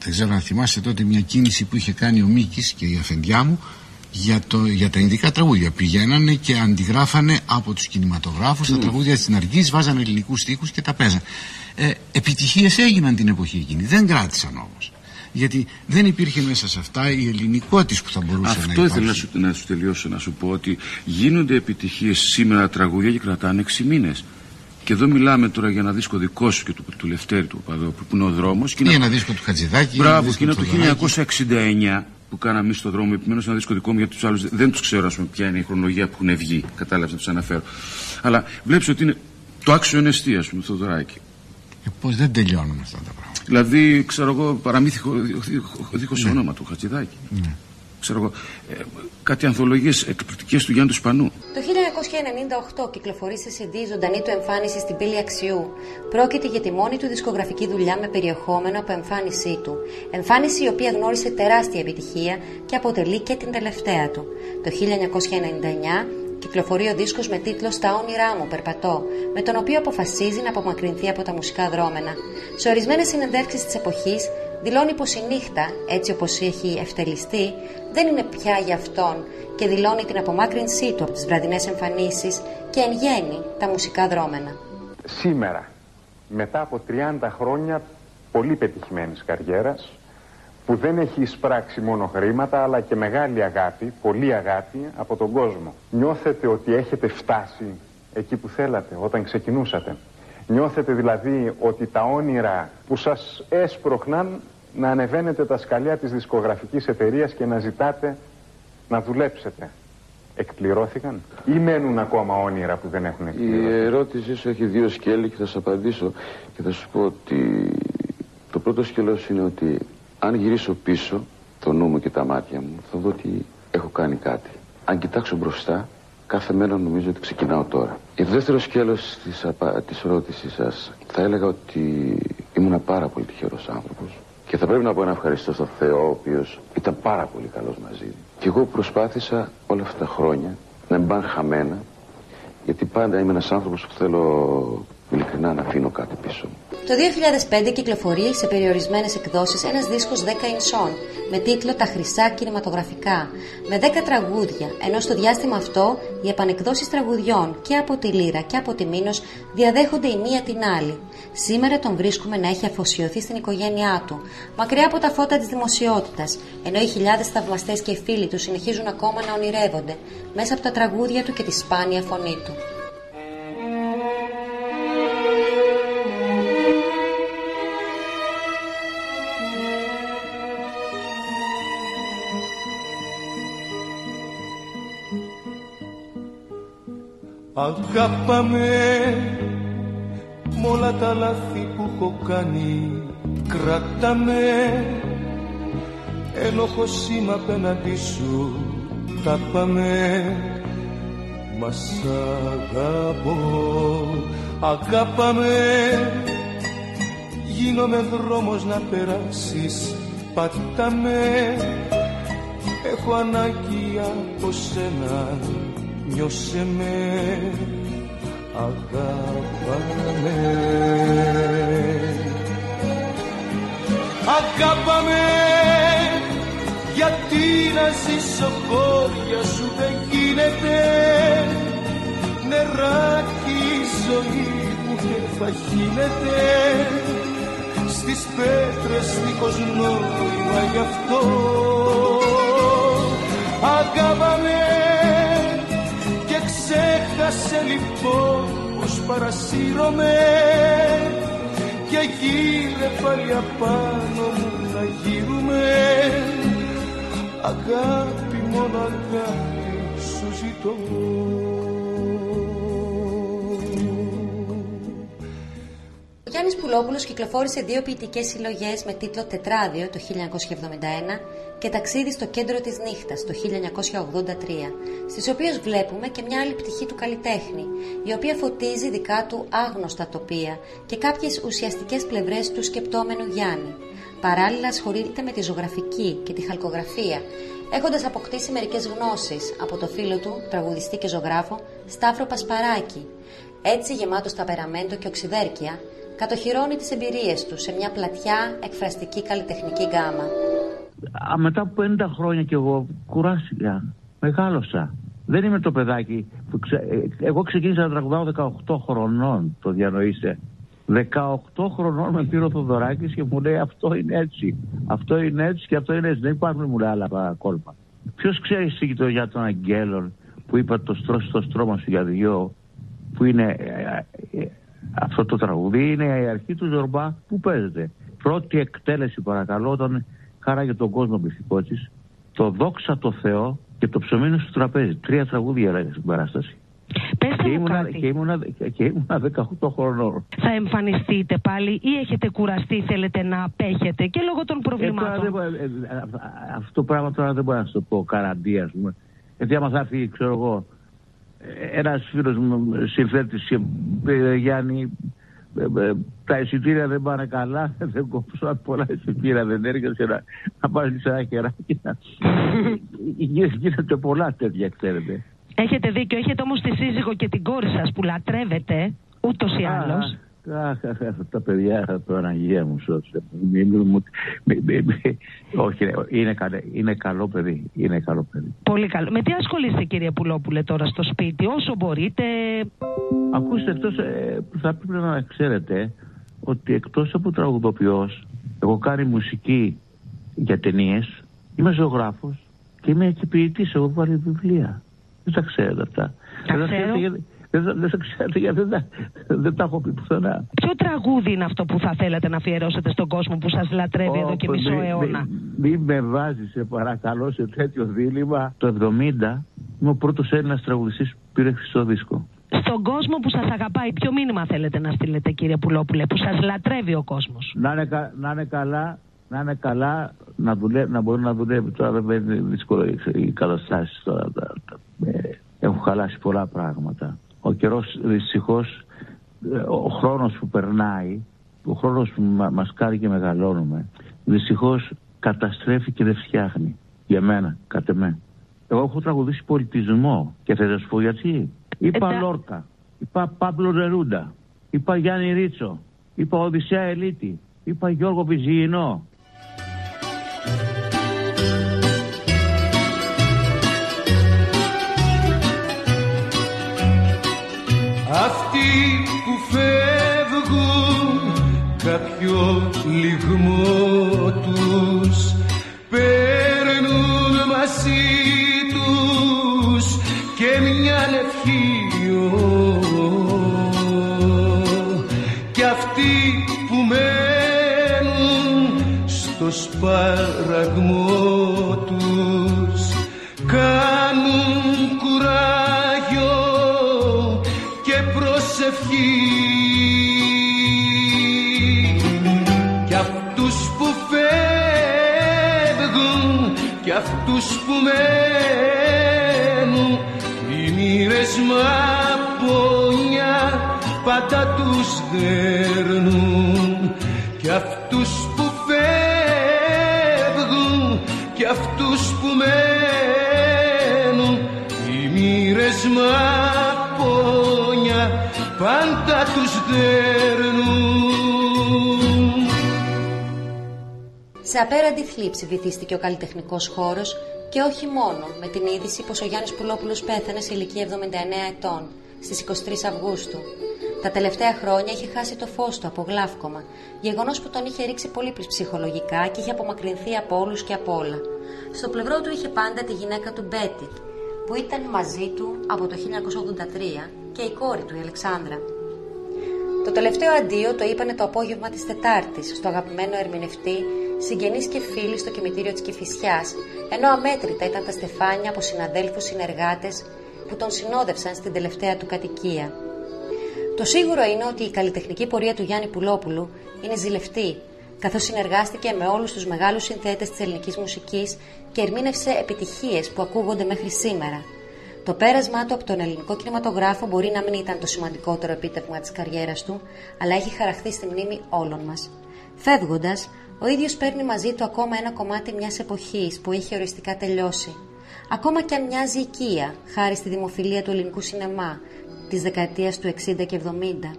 Δεν ξέρω αν θυμάσαι τότε μια κίνηση που είχε κάνει ο Μίκης και η αφεντιά μου για, το, για τα ειδικά τραγούδια. Πηγαίνανε και αντιγράφανε από τους κινηματογράφους mm. τα τραγούδια της Ναργής, βάζανε ελληνικούς στίχους και τα παίζανε. Ε, επιτυχίες έγιναν την εποχή εκείνη, δεν κράτησαν όμως. Γιατί δεν υπήρχε μέσα σε αυτά η ελληνικότητα που θα μπορούσε Αυτό να υπάρχει. Αυτό ήθελα να σου, να σου τελειώσω να σου πω ότι γίνονται επιτυχίες σήμερα τραγούδια και κρατάνε 6 μήνες. Και εδώ μιλάμε τώρα για ένα δίσκο δικό σου και του, του Λευτέρη του Παπαδόπουλου που είναι ο δρόμος. Ή ένα δίσκο του Χατζηδάκη. Μπράβο, και είναι το 1969 που κάναμε εμείς στον δρόμο. Επιμένω ένα δίσκο δικό μου γιατί τους άλλους δεν τους ξέρω, ας πούμε, ποια είναι η χρονολογία που έχουν βγει. Κατάλαβες να τους αναφέρω. Αλλά βλέπεις ότι είναι το άξιο εστί, ας πούμε, το δωράκι. Ε, Πώς δεν τελειώνουν αυτά τα πράγματα. Δηλαδή, ξέρω εγώ, παραμύθι δίχως ναι. όνομα του Χατζηδάκη. Ναι ξέρω εγώ, ε, κάτι ανθολογίες εκπληκτικές του Γιάννου του Σπανού. Το 1998 κυκλοφορεί σε CD ζωντανή του εμφάνιση στην πύλη Αξιού. Πρόκειται για τη μόνη του δισκογραφική δουλειά με περιεχόμενο από εμφάνισή του. Εμφάνιση η οποία γνώρισε τεράστια επιτυχία και αποτελεί και την τελευταία του. Το 1999 κυκλοφορεί ο δίσκος με τίτλο «Στα όνειρά μου περπατώ», με τον οποίο αποφασίζει να απομακρυνθεί από τα μουσικά δρόμενα. Σε ορισμένες συνεντεύξεις της εποχής δηλώνει πως η νύχτα, έτσι όπως έχει ευτελιστεί, δεν είναι πια για αυτόν και δηλώνει την απομάκρυνσή του από τις βραδινές εμφανίσεις και εν γέννη τα μουσικά δρόμενα. Σήμερα, μετά από 30 χρόνια πολύ πετυχημένης καριέρας, που δεν έχει εισπράξει μόνο χρήματα αλλά και μεγάλη αγάπη, πολύ αγάπη από τον κόσμο. Νιώθετε ότι έχετε φτάσει εκεί που θέλατε όταν ξεκινούσατε; Νιώθετε δηλαδή ότι τα όνειρα που σας έσπροχναν να ανεβαίνετε τα σκαλιά της δισκογραφικής εταιρείας και να ζητάτε να δουλέψετε. Εκπληρώθηκαν ή μένουν ακόμα όνειρα που δεν έχουν εκπληρωθεί; Η ερώτησή σου έχει δύο σκέλη και θα σου απαντήσω και θα σου πω ότι το πρώτο σκέλος είναι ότι αν γυρίσω πίσω το νου μου και τα μάτια μου θα δω ότι έχω κάνει κάτι. Αν κοιτάξω μπροστά κάθε μέρα νομίζω ότι ξεκινάω τώρα. Η δεύτερο σκέλος της, απα... της ερώτησης σας θα έλεγα ότι ήμουν πάρα πολύ τυχερός άνθρωπος και θα πρέπει να πω ένα ευχαριστώ στον Θεό ο οποίος ήταν πάρα πολύ καλός μαζί μου. Και εγώ προσπάθησα όλα αυτά τα χρόνια να μην πάνε χαμένα γιατί πάντα είμαι ένας άνθρωπος που θέλω ειλικρινά να αφήνω κάτι πίσω μου. Το 2005 κυκλοφορεί σε περιορισμένες εκδόσεις ένας δίσκος 10 ινσών με τίτλο «Τα χρυσά κινηματογραφικά» με 10 τραγούδια, ενώ στο διάστημα αυτό οι επανεκδόσεις τραγουδιών και από τη Λύρα και από τη Μήνος διαδέχονται η μία την άλλη. Σήμερα τον βρίσκουμε να έχει αφοσιωθεί στην οικογένειά του, μακριά από τα φώτα της δημοσιότητας, ενώ οι χιλιάδες θαυμαστές και οι φίλοι του συνεχίζουν ακόμα να ονειρεύονται μέσα από τα τραγούδια του και τη σπάνια φωνή του. Αγάπαμε μ' όλα τα λάθη που έχω κάνει. Κράταμε ένοχο σήμα απέναντι σου. Τα πάμε Μας αγαπώ, αγάπαμε. Γίνομαι δρόμος να περάσεις, πατάμε. Έχω ανάγκη από σένα, νιώσε με Αγάπαμε Αγάπαμε γιατί να ζήσω χώρια σου δεν γίνεται. Νεράκι η ζωή μου και θα χύνεται. Στις πέτρες δίχως νόημα γι' αυτό. Αγάπαμε και ξέχασε λοιπόν πως παρασύρωμαι και γύρε πάλι απάνω μου να γύρουμε αγάπη μόνο αγάπη σου ζητώ Γιάννης Πουλόπουλος κυκλοφόρησε δύο ποιητικές συλλογές με τίτλο «Τετράδιο» το 1971 και «Ταξίδι στο κέντρο της νύχτας» το 1983, στις οποίες βλέπουμε και μια άλλη πτυχή του καλλιτέχνη, η οποία φωτίζει δικά του άγνωστα τοπία και κάποιες ουσιαστικές πλευρές του σκεπτόμενου Γιάννη. Παράλληλα ασχολείται με τη ζωγραφική και τη χαλκογραφία, έχοντας αποκτήσει μερικές γνώσεις από το φίλο του, τραγουδιστή και ζωγράφο, Σταύρο Πασπαράκη. Έτσι γεμάτο στα περαμέντο και οξυδέρκεια, κατοχυρώνει τις εμπειρίες τους σε μια πλατιά εκφραστική καλλιτεχνική γκάμα. Α, μετά από 50 χρόνια και εγώ κουράστηκα. Μεγάλωσα. Δεν είμαι το παιδάκι. Που ξε... ε, Εγώ ξεκίνησα να τραγουδάω 18 χρονών, το διανοείστε. 18 χρονών με πήρε ο Θοδωράκης και μου λέει αυτό είναι έτσι. Αυτό είναι έτσι και αυτό είναι έτσι. Δεν υπάρχουν μου λέει άλλα κόλπα. Ποιος ξέρει στη γειτονιά των Αγγέλων που είπα το στρώση το στρώμα σου για δυο που είναι ε, ε, ε, αυτό το τραγούδι είναι η αρχή του Ζορμπά που παίζεται. Πρώτη εκτέλεση παρακαλώ όταν χάραγε τον κόσμο της το δόξα το Θεό και το ψωμί στο τραπέζι. Τρία τραγούδια έλεγε στην παράσταση. Πέστε Και μου ήμουνα, κάτι. και, ήμουνα, και ήμουνα 18 χρονών. Θα εμφανιστείτε πάλι ή έχετε κουραστεί, θέλετε να απέχετε και λόγω των Ε, τώρα προβλημάτων; δεν μπορώ- ε, ε, αυτό το πράγμα τώρα δεν μπορώ να σου το πω καραντία, ας πούμε. Γιατί άμα θα έρθει, ξέρω εγώ, ένας φίλος μου συνθέτης και μου πει, Γιάννη, ε, ε, τα εισιτήρια δεν πάνε καλά, δεν κόψω πολλά εισιτήρια, δεν έρχεσαι να, να πάρει ένα χεράκι. να- Γι- Γίνεται πολλά τέτοια, ξέρετε. Έχετε δίκιο, έχετε όμως τη σύζυγο και την κόρη σας που λατρεύετε ούτως ή άλλως. Αχ, αχ, αχ, τα παιδιά, αχ, το Αναγία μου σώσε. Μη- μη- μου- μη- μη- μη- Όχι, ρε, είναι, καλέ- είναι καλό παιδί. Είναι καλό παιδί. Πολύ καλό. Με τι ασχολείστε κύριε Πουλόπουλε τώρα στο σπίτι, όσο μπορείτε; Ακούστε, εκτός, ε, θα πρέπει να ξέρετε ότι εκτός από τραγουδοποιός, εγώ κάνει μουσική για ταινίες, είμαι ζωγράφος και είμαι και ποιητής, έχω βάλει βιβλία. Δεν τα ξέρετε αυτά. Τα δεν, ξέρω. Ξέρετε γιατί- δεν, τα- δεν τα ξέρετε γιατί δεν, τα- δεν τα έχω πει πουθενά. Ποιο τραγούδι είναι αυτό που θα θέλατε να αφιερώσετε στον κόσμο που σας λατρεύει εδώ και Ω, μισό μη- αιώνα; Μη, μη με βάζει, σε παρακαλώ, σε τέτοιο δίλημα. Το 70 είμαι ο πρώτος Έλληνας τραγουδιστής που πήρε χρυσό δίσκο. Στον κόσμο που σας αγαπάει, ποιο μήνυμα θέλετε να στείλετε κύριε Πουλόπουλε, που σας λατρεύει ο κόσμος; Να είναι, κα- να είναι καλά, να είναι καλά, να, δουλε, να μπορεί να δουλεύει. Τώρα βέβαια είναι δύσκολο οι- οι καταστάσεις τώρα. τα- τα- ε, έχουν χαλάσει πολλά πράγματα. Ο καιρός δυστυχώς, ο χρόνος που περνάει, ο χρόνος που μα μας κάνει και μεγαλώνουμε, δυστυχώς καταστρέφει και δεν φτιάχνει. Για μένα, κατ' εμέ. Εγώ έχω τραγουδήσει πολιτισμό και θα σας πω γιατί. Είπα τα- Λόρκα, είπα Παύλο Νερούντα, είπα Γιάννη Ρίτσο, είπα Οδυσσέα Ελίτη, είπα Γιώργο Βυζιεινό. Αυτοί που φεύγουν κάποιο λιγμό τους παίρνουν μαζί τους και μια ευχείο και αυτοί που μένουν στο σπαραγμό προσευχή και αυτούς που φεύγουν κι αυτούς που μένουν οι μοίρες πόνια πάντα τους δέρνουν. Κι αυτούς που φεύγουν κι αυτούς που μένουν οι μοίρες πόνια πάντα τους δέρνουν Σε απέραντη θλίψη βυθίστηκε ο καλλιτεχνικός χώρος και όχι μόνο με την είδηση πως ο Γιάννης Πουλόπουλος πέθανε σε ηλικία 79 ετών στις 23 Αυγούστου. Τα τελευταία χρόνια είχε χάσει το φως του από γλάφκομα, γεγονός που τον είχε ρίξει πολύ ψυχολογικά και είχε απομακρυνθεί από όλους και από όλα. Στο πλευρό του είχε πάντα τη γυναίκα του Μπέτι, που ήταν μαζί του από το 1983 και η κόρη του η Αλεξάνδρα. Το τελευταίο αντίο το είπανε το απόγευμα της Τετάρτης στο αγαπημένο ερμηνευτή, συγγενείς και φίλοι στο κημητήριο της Κηφισιάς, ενώ αμέτρητα ήταν τα στεφάνια από συναδέλφους συνεργάτες που τον συνόδευσαν στην τελευταία του κατοικία. Το σίγουρο είναι ότι η καλλιτεχνική πορεία του Γιάννη Πουλόπουλου είναι ζηλευτή, καθώς συνεργάστηκε με όλους τους μεγάλους συνθέτες της ελληνικής μουσικής και ερμήνευσε επιτυχίες που ακούγονται μέχρι σήμερα. Το πέρασμά του από τον ελληνικό κινηματογράφο μπορεί να μην ήταν το σημαντικότερο επίτευγμα της καριέρας του, αλλά έχει χαραχθεί στη μνήμη όλων μας. Φεύγοντας, ο ίδιος παίρνει μαζί του ακόμα ένα κομμάτι μιας εποχής που έχει οριστικά τελειώσει. Ακόμα και αν μοιάζει οικία, χάρη στη δημοφιλία του ελληνικού σινεμά της δεκαετίας του 60 και 70.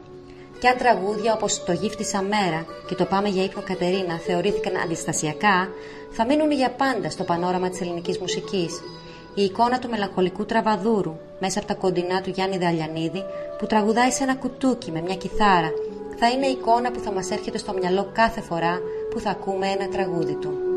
Και αν τραγούδια όπως «Το γύφτισα μέρα» και «Το πάμε για ύπνο Κατερίνα» θεωρήθηκαν αντιστασιακά, θα μείνουν για πάντα στο πανόραμα της ελληνικής μουσικής. Η εικόνα του μελαγχολικού τραβαδούρου μέσα από τα κοντινά του Γιάννη Δαλιανίδη που τραγουδάει σε ένα κουτούκι με μια κιθάρα θα είναι η εικόνα που θα μας έρχεται στο μυαλό κάθε φορά που θα ακούμε ένα τραγούδι του.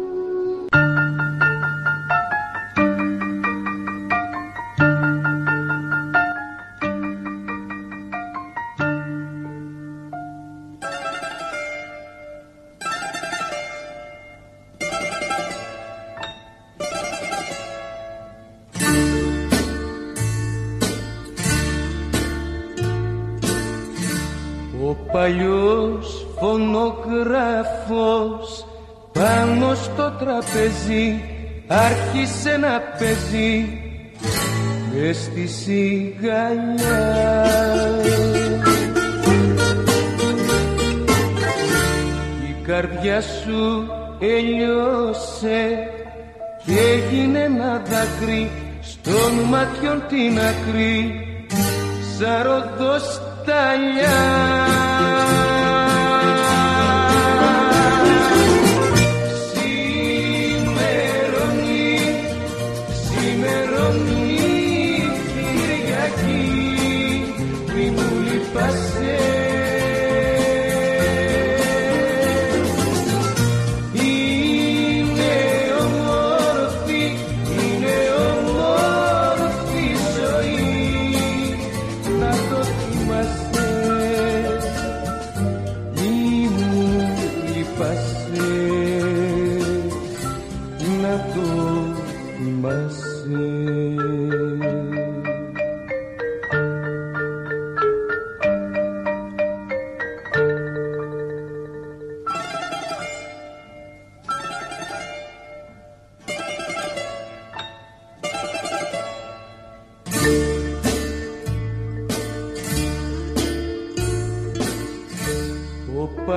Άρχισε να παίζει μες στη σιγαλιά Η καρδιά σου έλειωσε και έγινε ένα δάκρυ στον μάτιον την ακρή σαν ροδοσταλιά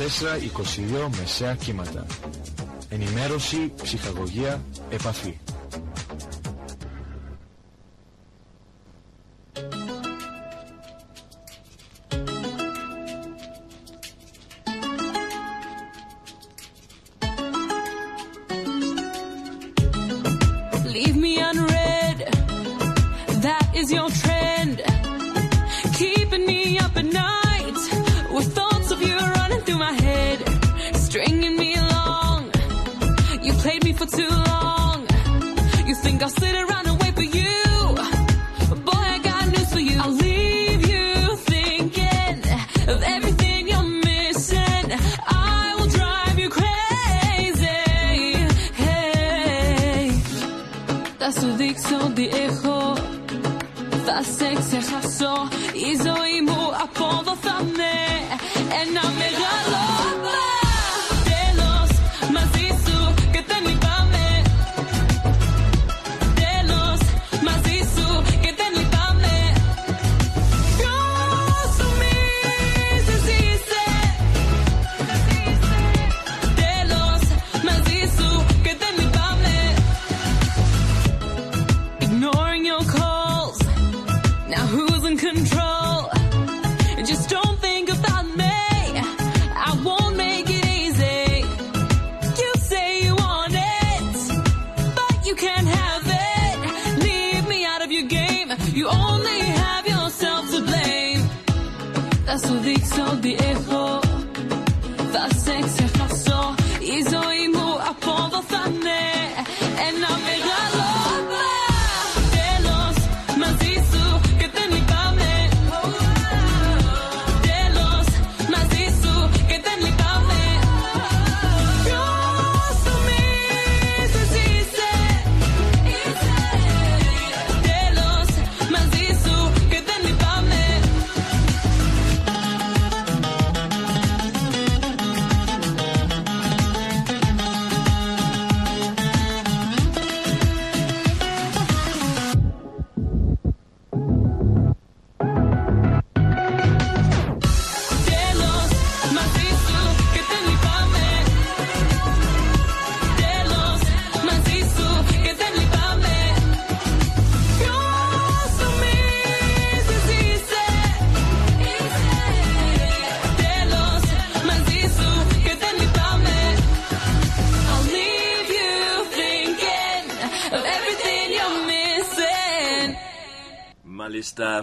14-22 μεσαία κύματα. Ενημέρωση, ψυχαγωγία, επαφή.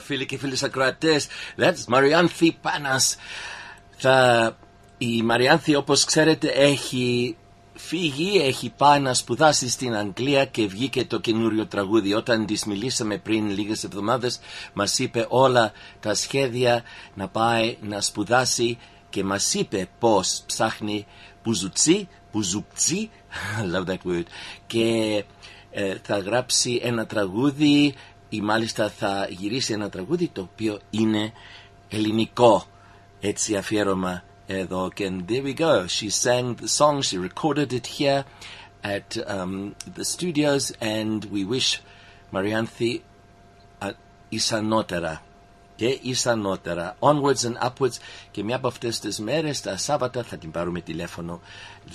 Φίλοι και φίλες ακροατές, that's Μαριάνθη Πάνας. Θα... Η Μαριάνθη, όπως ξέρετε, έχει φύγει, έχει πάει να σπουδάσει στην Αγγλία και βγήκε το καινούριο τραγούδι. Όταν της μιλήσαμε πριν λίγες εβδομάδες, μας είπε όλα τα σχέδια να πάει να σπουδάσει και μας είπε πώς ψάχνει πουζουτσί, πουζουψί, love that word, και ε, θα γράψει ένα τραγούδι ή μάλιστα θα γυρίσει ένα τραγούδι το οποίο είναι ελληνικό. Έτσι αφιέρωμα εδώ. Και there we go. She sang the song she recorded it here at um, the studios and we wish Marianthi uh, ισανότερα και ισανότερα onwards and upwards και μια από αυτές τις μέρες τα Σάββατα θα την πάρουμε τηλέφωνο.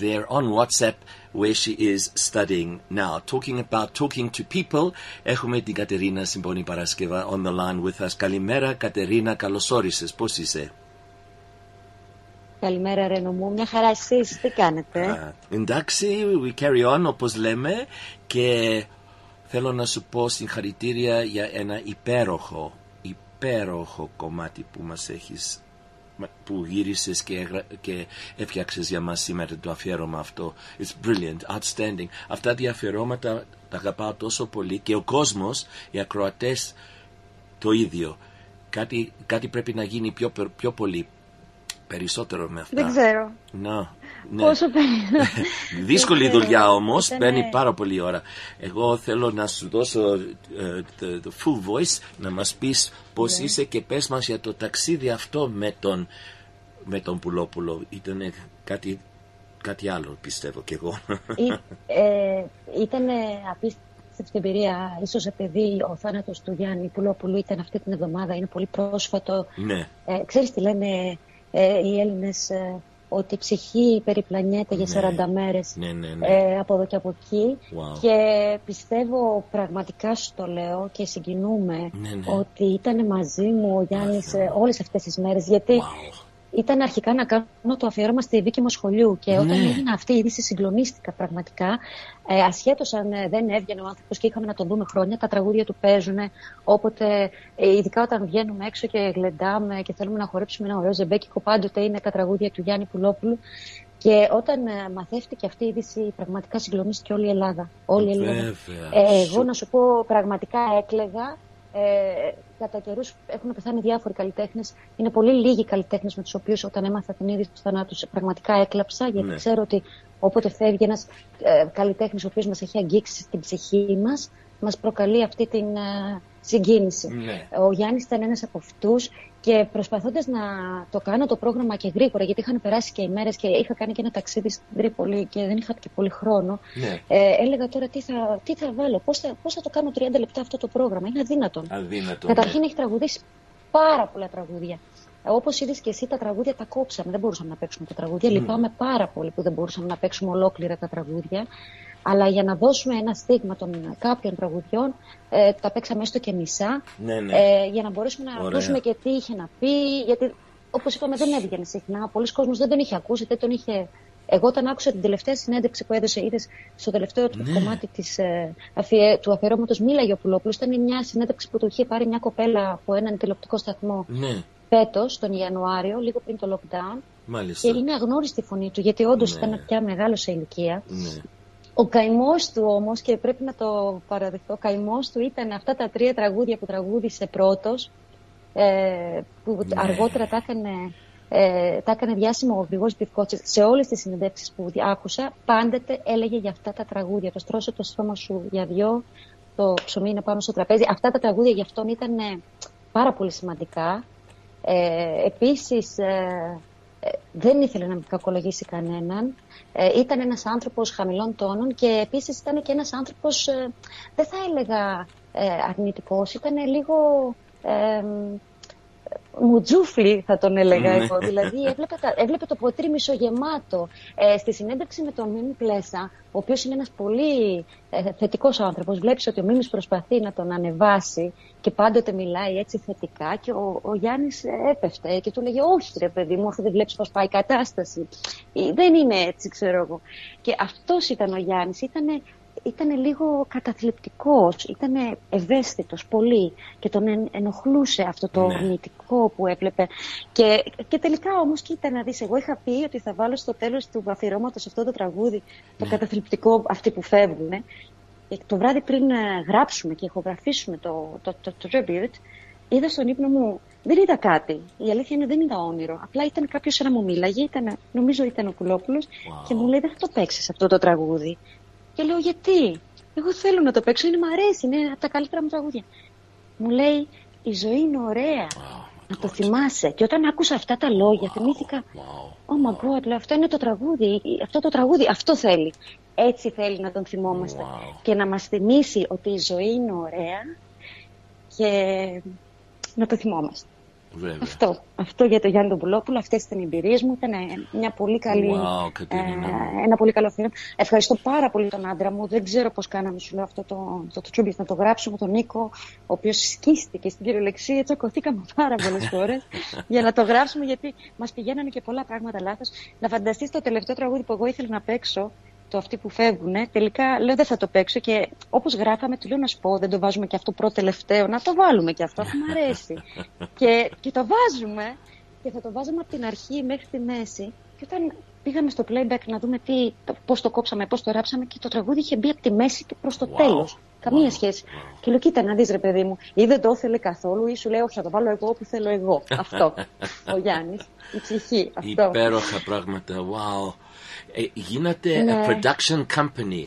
There on WhatsApp where she is studying now. Talking about talking to people. Έχουμε την Κατερίνα Συμπονή Παρασκευά on the line with us. Καλημέρα Κατερίνα καλώς όρισες. Πως είσαι; Καλημέρα Ρένο μου, μια χαρά εσείς, τι κάνετε; Α, εντάξει, we carry on όπως λέμε. Και θέλω να σου πω συγχαρητήρια για ένα υπέροχο, υπέροχο κομμάτι που μας έχεις που γύρισες και, έγρα- και έφτιαξες για μας σήμερα το αφιέρωμα αυτό. It's brilliant, outstanding. Αυτά τα αφιερώματα τα αγαπάω τόσο πολύ και ο κόσμος, οι ακροατές το ίδιο. Κάτι, κάτι πρέπει να γίνει πιο, πε- πιο πολύ περισσότερο με αυτά. Δεν ξέρω. Να, ναι. Πόσο περίμενα. Δύσκολη Δεν ξέρω. δουλειά όμως, Ήτανε- παίρνει πάρα πολύ ώρα. Εγώ θέλω να σου δώσω ε, the, the full voice, να μας πεις πώς Ναι. είσαι και πες μας για το ταξίδι αυτό με τον, με τον Πουλόπουλο. Ήταν κάτι, κάτι άλλο πιστεύω κι εγώ. Ή- ε, ήταν απίστευτο αυτή την εμπειρία, ίσως επειδή ο θάνατος του Γιάννη Πουλόπουλου ήταν αυτή την εβδομάδα, είναι πολύ πρόσφατο. Ναι. Ε, ξέρεις τι λένε ε, οι Έλληνες, ε, ότι η ψυχή περιπλανιέται για 40 μέρες Ναι, ναι, ναι. ε, από εδώ και από εκεί. Wow. Και πιστεύω πραγματικά σου το λέω και συγκινούμε Ναι, ναι. ότι ήταν μαζί μου ο Γιάννης ε, όλες αυτές τις μέρες. Γιατί ήταν αρχικά να κάνω το αφιέρωμα στη δίκη μου σχολείου και όταν Ναι. έγινε αυτή η είδηση συγκλονίστηκα πραγματικά. Ε, ασχέτως αν ε, δεν έβγαινε ο άνθρωπος και είχαμε να τον δούμε χρόνια, τα τραγούδια του παίζουν. Όποτε, ε, ειδικά όταν βγαίνουμε έξω και γλεντάμε και θέλουμε να χορέψουμε ένα ωραίο ζεμπέκικο, πάντοτε είναι τα τραγούδια του Γιάννη Πουλόπουλου. Και όταν ε, μαθεύτηκε αυτή η είδηση, πραγματικά συγκλονίστηκε όλη η Ελλάδα. Όλη η Ελλάδα. Βέβαια. Ε, εγώ να σου πω, πραγματικά έκλεγα. Ε, κατά καιρούς έχουν πεθάνει διάφοροι καλλιτέχνες. Είναι πολύ λίγοι καλλιτέχνες με τους οποίους όταν έμαθα την είδηση του θανάτου πραγματικά έκλαψα. Γιατί Ναι. ξέρω ότι όποτε φεύγει ένας ε, καλλιτέχνης ο οποίος μας έχει αγγίξει στην ψυχή μας, μας προκαλεί αυτή την ε, συγκίνηση. Ναι. Ο Γιάννης ήταν ένας από αυτούς και προσπαθώντας να το κάνω το πρόγραμμα και γρήγορα, γιατί είχαν περάσει και οι μέρες και είχα κάνει και ένα ταξίδι στην Τρίπολη και δεν είχα και πολύ χρόνο. Ναι. Ε, έλεγα τώρα τι θα, τι θα βάλω, πώς θα, πώς θα το κάνω 30 λεπτά αυτό το πρόγραμμα. Είναι αδύνατον. Αδύνατο. Καταρχήν ναι. έχει τραγουδήσει πάρα πολλά τραγούδια. Όπως είδες και εσύ, τα τραγούδια τα κόψαμε. Δεν μπορούσαμε να παίξουμε τα τραγούδια. Μμ. Λυπάμαι πάρα πολύ που δεν μπορούσαμε να παίξουμε ολόκληρα τα τραγούδια. Αλλά για να δώσουμε ένα στίγμα των κάποιων τραγουδιών, ε, τα παίξαμε έστω και μισά. Ναι, ναι. Ε, για να μπορέσουμε να Ωραία. ακούσουμε και τι είχε να πει. Γιατί, όπως είπαμε, δεν έβγαινε συχνά. Πολλοί κόσμος δεν τον είχε ακούσει, δεν τον είχε. Εγώ όταν άκουσα την τελευταία συνέντευξη που έδωσε, είδες στο τελευταίο του Ναι. κομμάτι της, ε, αφιε, του αφιερώματος μίλαγε ο Πουλόπουλο. Ήταν μια συνέντευξη που του είχε πάρει μια κοπέλα από έναν τηλεοπτικό σταθμό Ναι, φέτος, τον Ιανουάριο, λίγο πριν το lockdown. μάλιστα. Και είναι αγνώριστη η φωνή του, γιατί όντως Ναι. ήταν πια μεγάλο σε ηλικία. Ναι. Ο καημός του όμως, και πρέπει να το παραδεχτώ, ο καημός του ήταν αυτά τα τρία τραγούδια που τραγούδισε πρώτος, ε, που Ναι. αργότερα τα έκανε, ε, τα έκανε διάσημο ο Γρηγόρης Πιευκότσης. Σε όλες τις συνεντεύξεις που άκουσα, πάντοτε έλεγε για αυτά τα τραγούδια. Το στρώσε το στόμα σου για δυο, το ψωμί είναι πάνω στο τραπέζι. Αυτά τα τραγούδια για αυτόν ήταν ε, πάρα πολύ σημαντικά. Ε, επίσης, ε, ε, δεν ήθελε να κακολογήσει κανέναν. Ε, ήταν ένας άνθρωπος χαμηλών τόνων και επίσης ήταν και ένας άνθρωπος, ε, δεν θα έλεγα ε, αρνητικός, ήταν λίγο ε, μουτζούφλι θα τον έλεγα Ναι. εγώ. Δηλαδή έβλεπε, τα- έβλεπε το ποτήρι μισογεμάτο. Ε, στη συνέντευξη με τον Μίμη Πλέσα, ο οποίος είναι ένας πολύ ε, θετικός άνθρωπος, βλέπεις ότι ο Μίμης προσπαθεί να τον ανεβάσει και πάντοτε μιλάει έτσι θετικά και ο, ο Γιάννης ε, έπεφτε και του λέγε όχι ρε παιδί μου αφού δεν βλέπεις πώς πάει η κατάσταση. Ε, Δεν είναι έτσι ξέρω εγώ. Και αυτός ήταν ο Γιάννης, ήταν ήταν λίγο καταθλιπτικός, ήταν ευαίσθητος πολύ και τον εν- ενοχλούσε αυτό το Ναι. αρνητικό που έβλεπε. Και, και τελικά όμως κοίτα να δεις, εγώ είχα πει ότι θα βάλω στο τέλος του αφιερώματος αυτό το τραγούδι, το καταθλιπτικό αυτοί που φεύγουν. Και το βράδυ πριν ε, γράψουμε και ηχογραφήσουμε το, το, το, το tribute, είδα στον ύπνο μου, δεν είδα κάτι. Η αλήθεια είναι δεν είδα όνειρο. Απλά ήταν κάποιος να μου μίλαγε, ήταν, νομίζω ήταν ο Πουλόπουλος και μου λέει δεν θα το παίξεις αυτό το τραγούδι. Και λέω γιατί; Εγώ θέλω να το παίξω, είναι μ' αρέσει, είναι από τα καλύτερα μου τραγούδια. Μου λέει η ζωή είναι ωραία. να το θυμάσαι. Και όταν άκουσα αυτά τα λόγια, θυμήθηκα. Oh my god, λέω, αυτό είναι το τραγούδι. Αυτό το τραγούδι, αυτό θέλει. Έτσι θέλει να τον θυμόμαστε. Και να μας θυμίσει ότι η ζωή είναι ωραία και να το θυμόμαστε. Βέβαια. Αυτό, αυτό για τον Γιάννη τον Πουλόπουλο, αυτές ήταν οι εμπειρίες μου. Ήταν μια πολύ καλή, Wow, Κατερίνα. ε, ένα πολύ καλό αφιέρωμα. Ευχαριστώ πάρα πολύ τον άντρα μου. Δεν ξέρω πώς κάναμε, σου λέω αυτό το, το, το tribute να το γράψουμε, τον Νίκο, ο οποίος σκίστηκε στην κυριολεξία. Τσακωθήκαμε πάρα πολλές φορές για να το γράψουμε, γιατί μας πηγαίνανε και πολλά πράγματα λάθος. Να φανταστείς το τελευταίο τραγούδι που εγώ ήθελα να παίξω, το αυτοί που φεύγουν, τελικά λέω δεν θα το παίξω και όπως γράφαμε, του λέω να σου πω, δεν το βάζουμε και αυτό πρώτο τελευταίο, να το βάλουμε και αυτό, αφού μου αρέσει. και, και το βάζουμε και θα το βάζαμε από την αρχή μέχρι τη μέση. Και όταν πήγαμε στο playback να δούμε τι, το, πώς το κόψαμε, πώς το ράψαμε και το τραγούδι είχε μπει από τη μέση και προς το τέλος. Καμία σχέση. Και λέω, κοίτα να δεις ρε παιδί μου, ή δεν το ήθελε καθόλου ή σου λέει, όχι θα το βάλω εγώ όπου θέλω εγώ. αυτό. Ο Γιάννης, η ψυχή. Αυτό. Υπέροχα πράγματα, wow. Ε, γίνατε Ναι. a production company.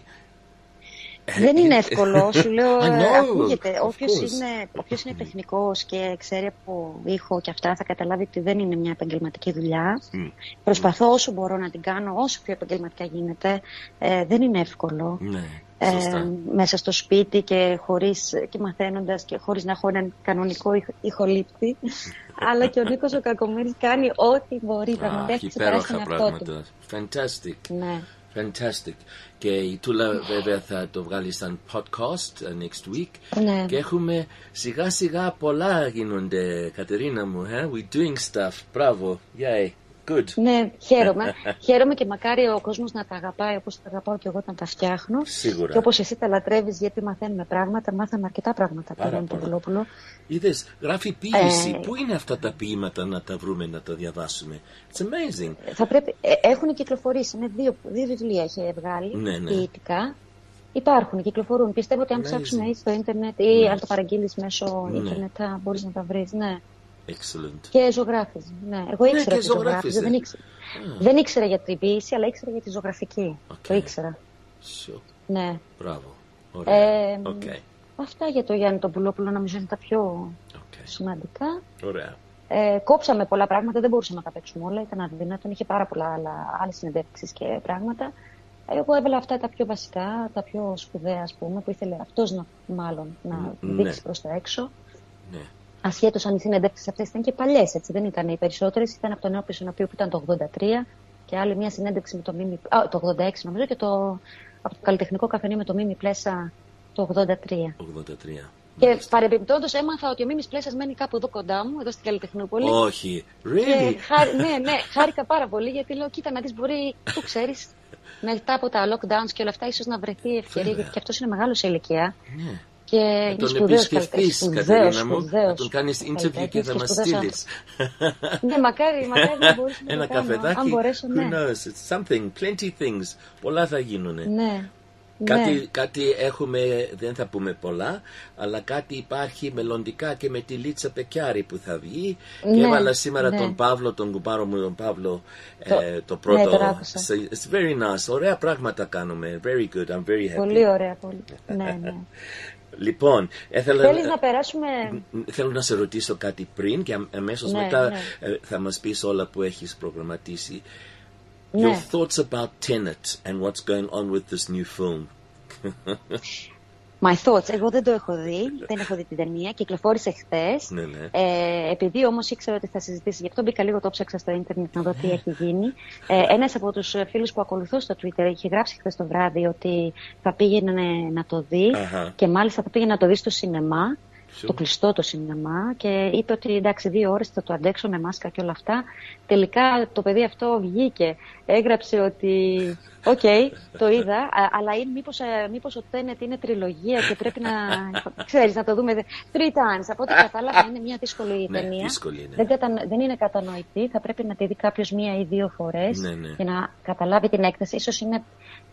Δεν είναι εύκολο, σου λέω, I ε, know, ακούγεται. of Όποιος course. είναι, όποιος είναι τεχνικός και ξέρει από ήχο και αυτά θα καταλάβει ότι δεν είναι μια επαγγελματική δουλειά. Μμ. Προσπαθώ όσο μπορώ να την κάνω, όσο πιο επαγγελματικά γίνεται. Ε, δεν είναι εύκολο. Ναι, Ε, σωστά. μέσα στο σπίτι και, χωρίς, και μαθαίνοντας και χωρίς να έχω έναν κανονικό ηχ- ηχολήπτη. Αλλά και ο Νίκος ο Κακομύρης κάνει ό,τι μπορεί. Πραγματικά Αχ, έχει ξεπεράσει τον υπέροχα εαυτό του. πράγματα. Fantastic. Ναι. Fantastic. Και η Τούλα βέβαια θα το βγάλει σαν podcast uh, next week. Ναι. Και έχουμε σιγά σιγά πολλά γίνονται, Κατερίνα μου. Eh? We're doing stuff. Μπράβο. Yay. Good. Ναι, χαίρομαι. χαίρομαι και μακάρι ο κόσμος να τα αγαπάει όπως τα αγαπάω και εγώ όταν τα φτιάχνω. Σίγουρα. Και όπως εσύ τα λατρεύεις γιατί μαθαίνουμε πράγματα, μάθαμε αρκετά πράγματα Πάρα πέρα από τον πολλά. Βουλόπουλο. Είδες, γράφει ποίηση. Ε, Πού είναι αυτά τα ποίηματα να τα βρούμε, να τα διαβάσουμε; It's amazing. Θα πρέπει, ε, έχουν κυκλοφορήσει, είναι δύο, δύο βιβλία έχει βγάλει, Ναι, ναι. ποιητικά. Υπάρχουν, κυκλοφορούν. Πιστεύω ότι αν Amazing. ψάξουμε ή στο ίντερνετ ή Ναι. αν το παραγγείλεις μέσω Ναι. ίντερνετ θα μπορείς να τα βρεις. Ναι. Excellent. Και ζωγράφιζε. Ναι. Εγώ Ναι, ήξερα και ότι ζωγράφιζε. ζωγράφιζε. Δεν ήξερα. Α. δεν ήξερα για την ποιήση, αλλά ήξερα για τη ζωγραφική. Το ήξερα. Sure. Ναι. Μπράβο. Ωραία. Ε, Οκ. Αυτά για το Γιάννη τον Πουλόπουλο νομίζω είναι τα πιο σημαντικά. Ωραία. Ε, κόψαμε πολλά πράγματα, δεν μπορούσαμε να τα παίξουμε όλα. Ήταν αδύνατον, είχε πάρα πολλά άλλα, άλλες συνεντεύξεις και πράγματα. Εγώ έβαλα αυτά τα πιο βασικά, τα πιο σπουδαία, ας πούμε, που ήθελε αυτός να, μάλλον να Ναι. δείξει προς τα έξω. Ναι. Ασχέτως αν οι συνεντεύξεις αυτές ήταν και παλιές, έτσι, δεν ήταν οι περισσότερες. Ήταν από τον νέο Πισωνοπίου που ήταν το 83 και άλλη μια συνέντευξη με το Μίμη, α, το 86 νομίζω και το, από το καλλιτεχνικό καφενείο με το Μίμη Πλέσα το 83. 83. Και παρεμπιπτόντως έμαθα ότι ο Μίμη Πλέσα μένει κάπου εδώ κοντά μου, εδώ στην Καλλιτεχνόπολη. Όχι. Και Really? χάρη- ναι, ναι, χάρηκα πάρα πολύ γιατί λέω: Κοίτα, να δεις, μπορεί, που ξέρεις, μετά από τα lockdowns και όλα αυτά, ίσως να βρεθεί ευκαιρία, γιατί και αυτός είναι μεγάλος σε ηλικία. Ναι. Και Να είναι τον σπουδαίος επισκεφθείς, καλλιτέχνης. Κατερίνα μου. Να τον κάνεις interview και θα μας στείλεις. Ναι, μακάρι, μακάρι να μπορείς να Ένα το κάνω. καφεδάκι. Αν μπορέσω, Who ναι. knows? It's something. Plenty things. Πολλά θα γίνουνε. Ναι. Κάτι, ναι. κάτι έχουμε, δεν θα πούμε πολλά, αλλά κάτι υπάρχει μελλοντικά και με τη Λίτσα Πεκιάρη που θα βγει. Και Ναι, έβαλα σήμερα ναι. τον Παύλο, τον κουμπάρο μου, τον Παύλο, Το- ε, το ναι, πρώτο. τον άκουσα. So it's very nice. Ωραία πράγματα κάνουμε. Very good. I'm very happy. Πολύ ωραία, πολύ. ναι, ναι. Λοιπόν, ήθελα, Θέλεις να περάσουμε. θέλω να σε ρωτήσω κάτι πριν και αμ- αμέσως Ναι, μετά ναι. ε, θα μας πεις όλα που έχεις προγραμματίσει. Ναι. Your thoughts about Tenet and what's going on with this new film. My thoughts. Εγώ δεν το έχω δει. δεν έχω δει την ταινία. Κυκλοφόρησε χθες. ναι, ναι. Ε, επειδή όμως ήξερα ότι θα συζητήσει, γι' αυτό μπήκα λίγο, το ψάξα στο ίντερνετ να δω τι έχει γίνει. Ε, Ένας από τους φίλους που ακολουθώ στο Twitter είχε γράψει χθες το βράδυ ότι θα πήγαινε να το δει Αχα. και μάλιστα θα πήγαινε να το δει στο σινεμά. Sure. Το κλειστό το σινεμά και είπε ότι εντάξει δύο ώρες θα το αντέξω με μάσκα και όλα αυτά. Τελικά το παιδί αυτό βγήκε, έγραψε ότι οκ, το είδα, α- αλλά είναι, μήπως, ε, μήπως ο Tenet είναι τριλογία και πρέπει να, ξέρεις, να το δούμε δε- three times. Από ό,τι κατάλαβα είναι μια δύσκολη Ναι, ταινία. δύσκολη είναι. Δεν, κατα- δεν είναι κατανοητή, θα πρέπει να τη δει κάποιος μία ή δύο φορές Ναι, ναι. για να καταλάβει την έκταση. Ίσως είναι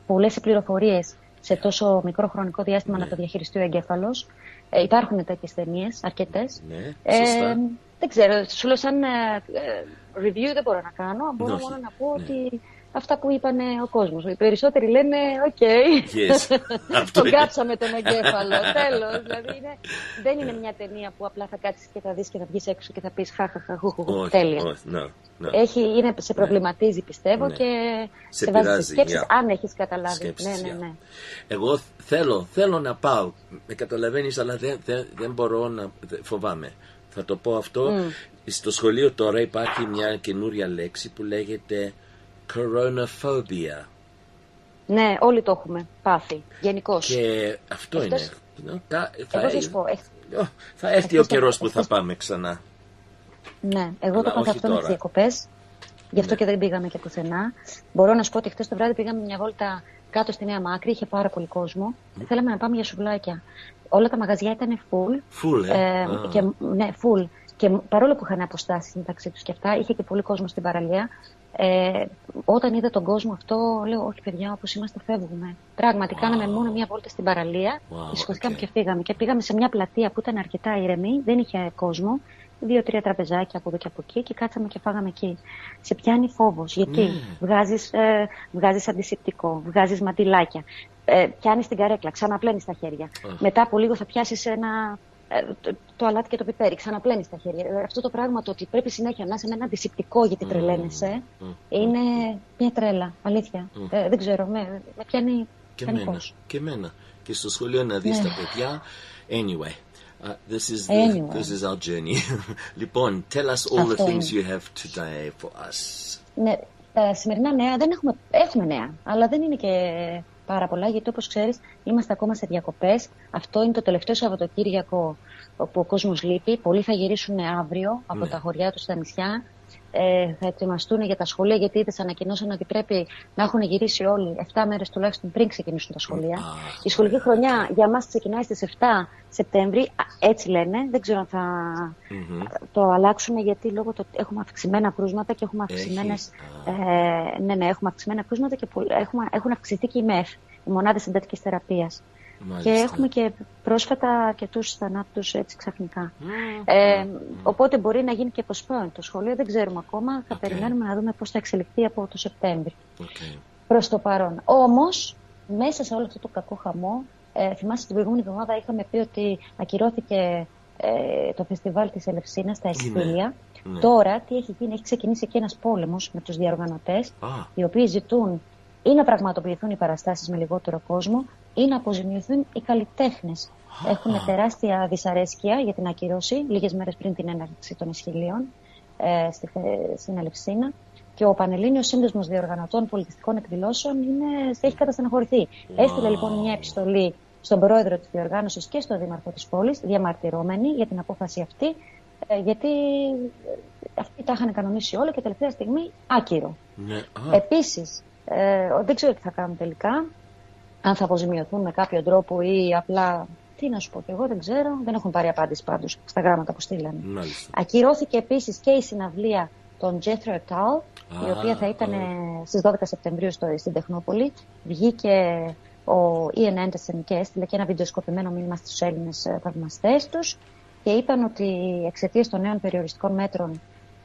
πολλές οι πληροφορίες σε τόσο μικρό χρονικό διάστημα Ναι. να το διαχειριστεί ο εγκέφαλος. Ε, υπάρχουν τέτοιες ταινίες, αρκετές. Ναι, Ε, σωστά. δεν ξέρω, σου λέω σαν ε, ε, review δεν μπορώ να κάνω. Μπορώ Όχι, μόνο να πω ναι. ότι αυτά που είπαν ο κόσμος. Οι περισσότεροι λένε, OK, Yes. Αυτό τον είναι. κάψαμε τον εγκέφαλο. Τέλος. Δηλαδή είναι, δεν είναι μια ταινία που απλά θα κάτσεις και θα δεις και θα βγεις έξω και θα πεις χαχαχα, χουχουχου. Όχι, Τέλεια. όχι, no, no. Έχει, είναι, σε προβληματίζει πιστεύω Ναι. και Σε σε, βάζει πειράζει, σε σκέψεις yeah. αν έχεις καταλάβει. Σκέψεις, ναι, ναι, yeah. ναι. Εγώ θέλω, θέλω να πάω. Με καταλαβαίνεις, αλλά δεν, δεν, δεν μπορώ να... δεν- φοβάμαι. Θα το πω αυτό. Μμ. Στο σχολείο τώρα υπάρχει μια καινούρια λέξη που λέγεται coronaphobia. Ναι, όλοι το έχουμε πάθει. Γενικώς. Και αυτό Εχθές- είναι. Τα- θα, Εγώ θα σου πω. εχ- Ω, θα έρθει ο εχθές το- καιρός που θα εχθές- πάμε ξανά. Ναι, εγώ Αλλά το όχι πάθα αυτό με τι τώρα. διακοπές. Γι' αυτό Ναι. και δεν πήγαμε και πουθενά. Μπορώ να σου πω ότι χθες το βράδυ πήγαμε μια βόλτα κάτω στη Νέα Μάκρη, είχε πάρα πολύ κόσμο. Θέλαμε να πάμε για σουβλάκια. Όλα τα μαγαζιά ήταν full. Full, ε; Ε, Α. και, ναι, full. Και παρόλο που είχαν αποστάσεις μεταξύ τους και αυτά, είχε και πολύ κόσμο στην παραλία. Ε, όταν είδα τον κόσμο αυτό, λέω: Όχι, παιδιά, όπως είμαστε, φεύγουμε. Πράγματι, κάναμε μόνο μία βόλτα στην παραλία. Wow, και σηκωθήκαμε okay. και φύγαμε. Και πήγαμε σε μια πλατεία που ήταν αρκετά ήρεμη, δεν είχε κόσμο. δύο-τρία τραπεζάκια από εδώ και από εκεί και κάτσαμε και φάγαμε εκεί. Σε πιάνει φόβος. Γιατί; Ναι. βγάζεις, ε, βγάζεις αντισηπτικό, βγάζεις μαντιλάκια, ε, πιάνεις την καρέκλα, ξαναπλένεις τα χέρια. Αχ. Μετά από λίγο θα πιάσεις ένα, ε, το, το αλάτι και το πιπέρι, ξαναπλένεις τα χέρια. Ε, Αυτό το πράγμα το ότι πρέπει συνέχεια να είσαι με ένα αντισηπτικό γιατί τρελαίνεσαι, είναι μια τρέλα, αλήθεια. Μμ. Ε, δεν ξέρω, με, με πιάνει Και πιάνει εμένα. φως. Και εμένα. Και στο σχολείο να δεις Ναι. τα παιδιά. Anyway. Uh, this is the, Anyway. this is our journey. λοιπόν, tell us all the Αυτό things είναι. you have today for us. Ναι, τα σημερινά νέα δεν έχουμε, έχουμε νέα, αλλά δεν είναι και πάρα πολλά, γιατί όπως ξέρεις είμαστε ακόμα σε διακοπές. Αυτό είναι το τελευταίο Σαββατοκύριακο όπου ο κόσμος λείπει. Πολλοί θα γυρίσουν αύριο από Ναι. τα χωριά τους στα νησιά. Ε, θα ετοιμαστούν για τα σχολεία, γιατί είδες ανακοινώσαν ότι πρέπει να έχουν γυρίσει όλοι 7 μέρες τουλάχιστον πριν ξεκινήσουν τα σχολεία. Η σχολική χρονιά για μας ξεκινάει στις 7 Σεπτέμβρη, Α, έτσι λένε, δεν ξέρω αν θα το αλλάξουμε γιατί λόγω του ότι έχουμε αυξημένα κρούσματα και έχουμε Έχει. αυξημένες, ε, ναι, ναι, έχουμε αυξημένα κρούσματα και πολλ- έχουμε, έχουν αυξηθεί και οι ΜΕΦ, οι μονάδες εντατικής θεραπείας. Μάλιστα. Και έχουμε και πρόσφατα αρκετούς θανάτους έτσι ξαφνικά. Ε, οπότε μπορεί να γίνει και postpone το σχολείο, δεν ξέρουμε ακόμα. Θα περιμένουμε να δούμε πώς θα εξελιχθεί από το Σεπτέμβρη. Okay. Προς το παρόν. Όμως, μέσα σε όλο αυτό το κακό χαμό, ε, θυμάσαι την προηγούμενη εβδομάδα είχαμε πει ότι ακυρώθηκε ε, το φεστιβάλ της Ελευσίνας στα Εστήλια. Ναι. Τώρα, τι έχει γίνει, έχει ξεκινήσει και ένας πόλεμος με τους διαοργανωτές, Α. οι οποίοι ζητούν ή να πραγματοποιηθούν οι παραστάσεις με λιγότερο κόσμο ή να αποζημιωθούν οι καλλιτέχνες. Έχουν τεράστια δυσαρέσκεια για την ακυρώση, λίγες μέρες πριν την έναρξη των ισχυλίων ε, στη, Φε- στην Ελευσίνα. Και ο Πανελλήνιος Σύνδεσμος Διοργανωτών Πολιτιστικών Εκδηλώσεων είναι, έχει καταστεναχωρηθεί. Έστειλε λοιπόν μια επιστολή στον πρόεδρο της διοργάνωσης και στον δήμαρχο της πόλης, διαμαρτυρώμενοι για την απόφαση αυτή, ε, γιατί ε, αυτοί τα είχαν κανονίσει όλα και τελευταία στιγμή άκυρο. Ναι. Α, Επίσης, ε, δεν ξέρω τι θα κάνουν τελικά, αν θα αποζημιωθούν με κάποιο τρόπο ή απλά. Τι να σου πω και εγώ, δεν ξέρω. Δεν έχουν πάρει απάντηση πάντως στα γράμματα που στείλανε. μάλιστα. Ακυρώθηκε επίσης και η συναυλία των Jethro Tull, η Α, οποία θα ήταν α. ε, στις 12 Σεπτεμβρίου στο, στην Τεχνόπολη. Βγήκε ο Ian Anderson και έστειλε και ένα βιντεοσκοπημένο μήνυμα στους Έλληνες ε, θαυμαστές τους και είπαν ότι εξαιτίας των νέων περιοριστικών μέτρων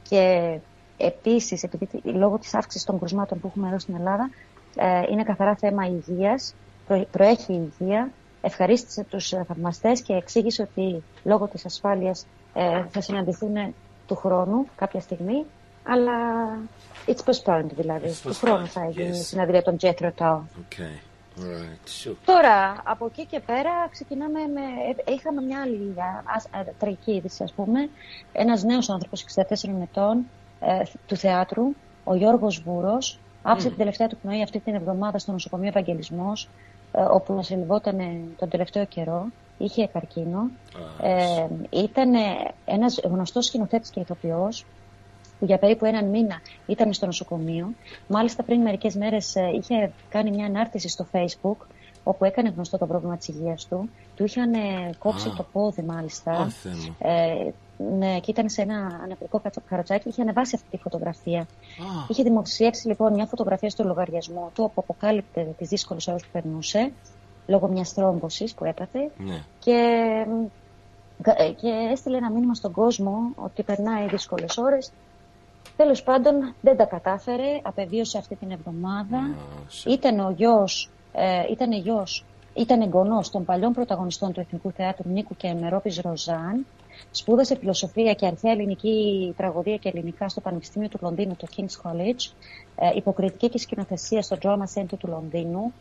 και επίσης επειδή τη- λόγω της αύξησης των κρουσμάτων που έχουμε εδώ στην Ελλάδα ε, είναι καθαρά θέμα υγείας, προ- προέχει η υγεία, ευχαρίστησε τους ε, θαυμαστές και εξήγησε ότι λόγω της ασφάλειας ε, θα συναντηθούν του χρόνου κάποια στιγμή, αλλά it's postponed δηλαδή. It's Του χρόνου postponed, θα γίνει η yes. συναντηρία των Jethro Tull. Okay. Alright. Sure. Τώρα, από εκεί και πέρα ξεκινάμε με... ε, Είχαμε μια άλλη α, ας- α, τραγική είδηση, ας πούμε. Ένας νέος άνθρωπος, 64 ετών, ε, του θεάτρου, ο Γιώργος Βούρος, άφησε Μμ. την τελευταία του πνοή αυτή την εβδομάδα στο νοσοκομείο Ευαγγελισμός, ε, όπου νοσηλευόταν τον τελευταίο καιρό. Είχε καρκίνο. Ε, ήταν ένας γνωστός σκηνοθέτης και ηθοποιός, που για περίπου έναν μήνα ήταν στο νοσοκομείο. Μάλιστα πριν μερικές μέρες ε, είχε κάνει μια ανάρτηση στο facebook όπου έκανε γνωστό το πρόβλημα της υγείας του. Του είχαν ε, κόψει Α. το πόδι μάλιστα. Α, Θεέ μου. Ε, ναι, και ήταν σε ένα αναπηρικό κατσο- καροτσάκι και είχε ανεβάσει αυτή τη φωτογραφία. Α. Είχε δημοσιεύσει λοιπόν μια φωτογραφία στο λογαριασμό του όπου αποκάλυπτε τις δύσκολες ώρες που περνούσε λόγω μιας θρόμβωσης που έπαθε Ναι. και, κα- ε, και έστειλε ένα μήνυμα στον κόσμο ότι περνάει δύσκολες ώρες. Τέλος πάντων δεν τα κατάφερε, απεβίωσε αυτή την εβδομάδα. Ήταν ο γιος, ε, ήταν γιος, ήταν εγγονός των παλιών πρωταγωνιστών του Εθνικού Θεάτρου Νίκου και Εμερόπης Ροζάν. Σπούδασε φιλοσοφία και αρχαία ελληνική τραγωδία και ελληνικά στο Πανεπιστήμιο του Λονδίνου, το King's College. Ε, υποκριτική και σκηνοθεσία στο Drama Center του Λονδίνου.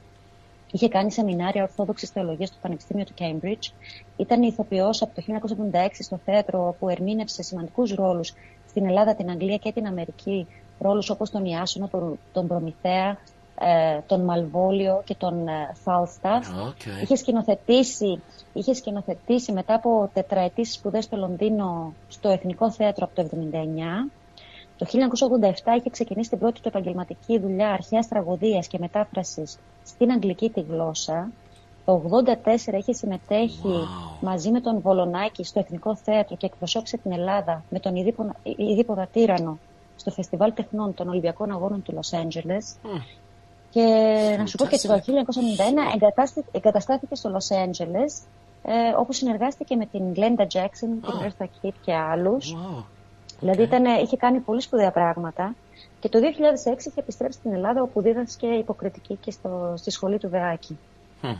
Είχε κάνει σεμινάρια ορθόδοξης θεολογίας στο Πανεπιστήμιο του Cambridge. Ήταν ηθοποιός από το 1976 στο θέατρο που ερμήνευσε σημαντικούς ρόλους στην Ελλάδα, την Αγγλία και την Αμερική. Ρόλους όπως τον Ιάσονα, τον, τον Προμηθέα, ε, τον Μαλβόλιο και τον ε, Falstaff. Okay. Είχε σκηνοθετήσει, είχε σκηνοθετήσει μετά από τετραετής σπουδές στο Λονδίνο στο Εθνικό Θέατρο από το 1979. Το 1987 είχε ξεκινήσει την πρώτη του επαγγελματική δουλειά αρχαίας τραγωδίας και μετάφρασης στην αγγλική τη γλώσσα. Το 1984 είχε συμμετέχει μαζί με τον Βολονάκη στο Εθνικό Θέατρο και εκπροσώπησε την Ελλάδα με τον Ιδίπο- Ιδίποδα Τύρανο στο Φεστιβάλ Τεχνών των Ολυμπιακών Αγώνων του Λος Άντζελες. Και να σου πω και το 1991 εγκατάστη- εγκαταστάθηκε στο Λος Άντζελες ε, όπου συνεργάστηκε με την Glenda Jackson, την Α. Eartha Kitt και άλλους. Wow. Δηλαδή ήταν, είχε κάνει πολύ σπουδαία πράγματα. Και το 2006 είχε επιστρέψει στην Ελλάδα όπου δίδασκε υποκριτική και στο, στη σχολή του Βεάκη. Hm.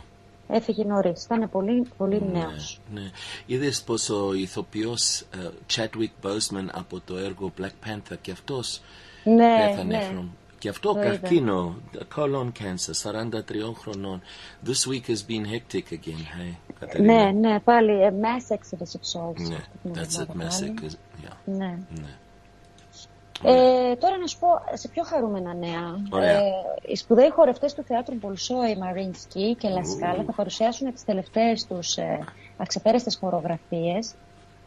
Έφυγε νωρίς. Ήταν πολύ, πολύ νέος. Ναι. Είδες πως ο ηθοποιός ε, Chadwick Boseman από το έργο Black Panther και αυτός Ναι, πέθανε ναι. Χρόνο. Και αυτό Το είδα. καρκίνο, colon cancer, 43 χρονών. This week has been hectic again, hey, Κατερίνα. Ναι, ναι, πάλι ε, mass exodus of souls. Ναι, αυτή την that's it, εβδομάδα mass πάλι. exodus, yeah. Ναι. Ναι. Ε, τώρα να σου πω σε πιο χαρούμενα νέα. Ωραία. Ε, οι σπουδαίοι χορευτές του θεάτρου Μπολσόη, Μαρίνσκι και Λασκάλα θα παρουσιάσουν τις τελευταίες τους ε, αξεπέραστες χορογραφίες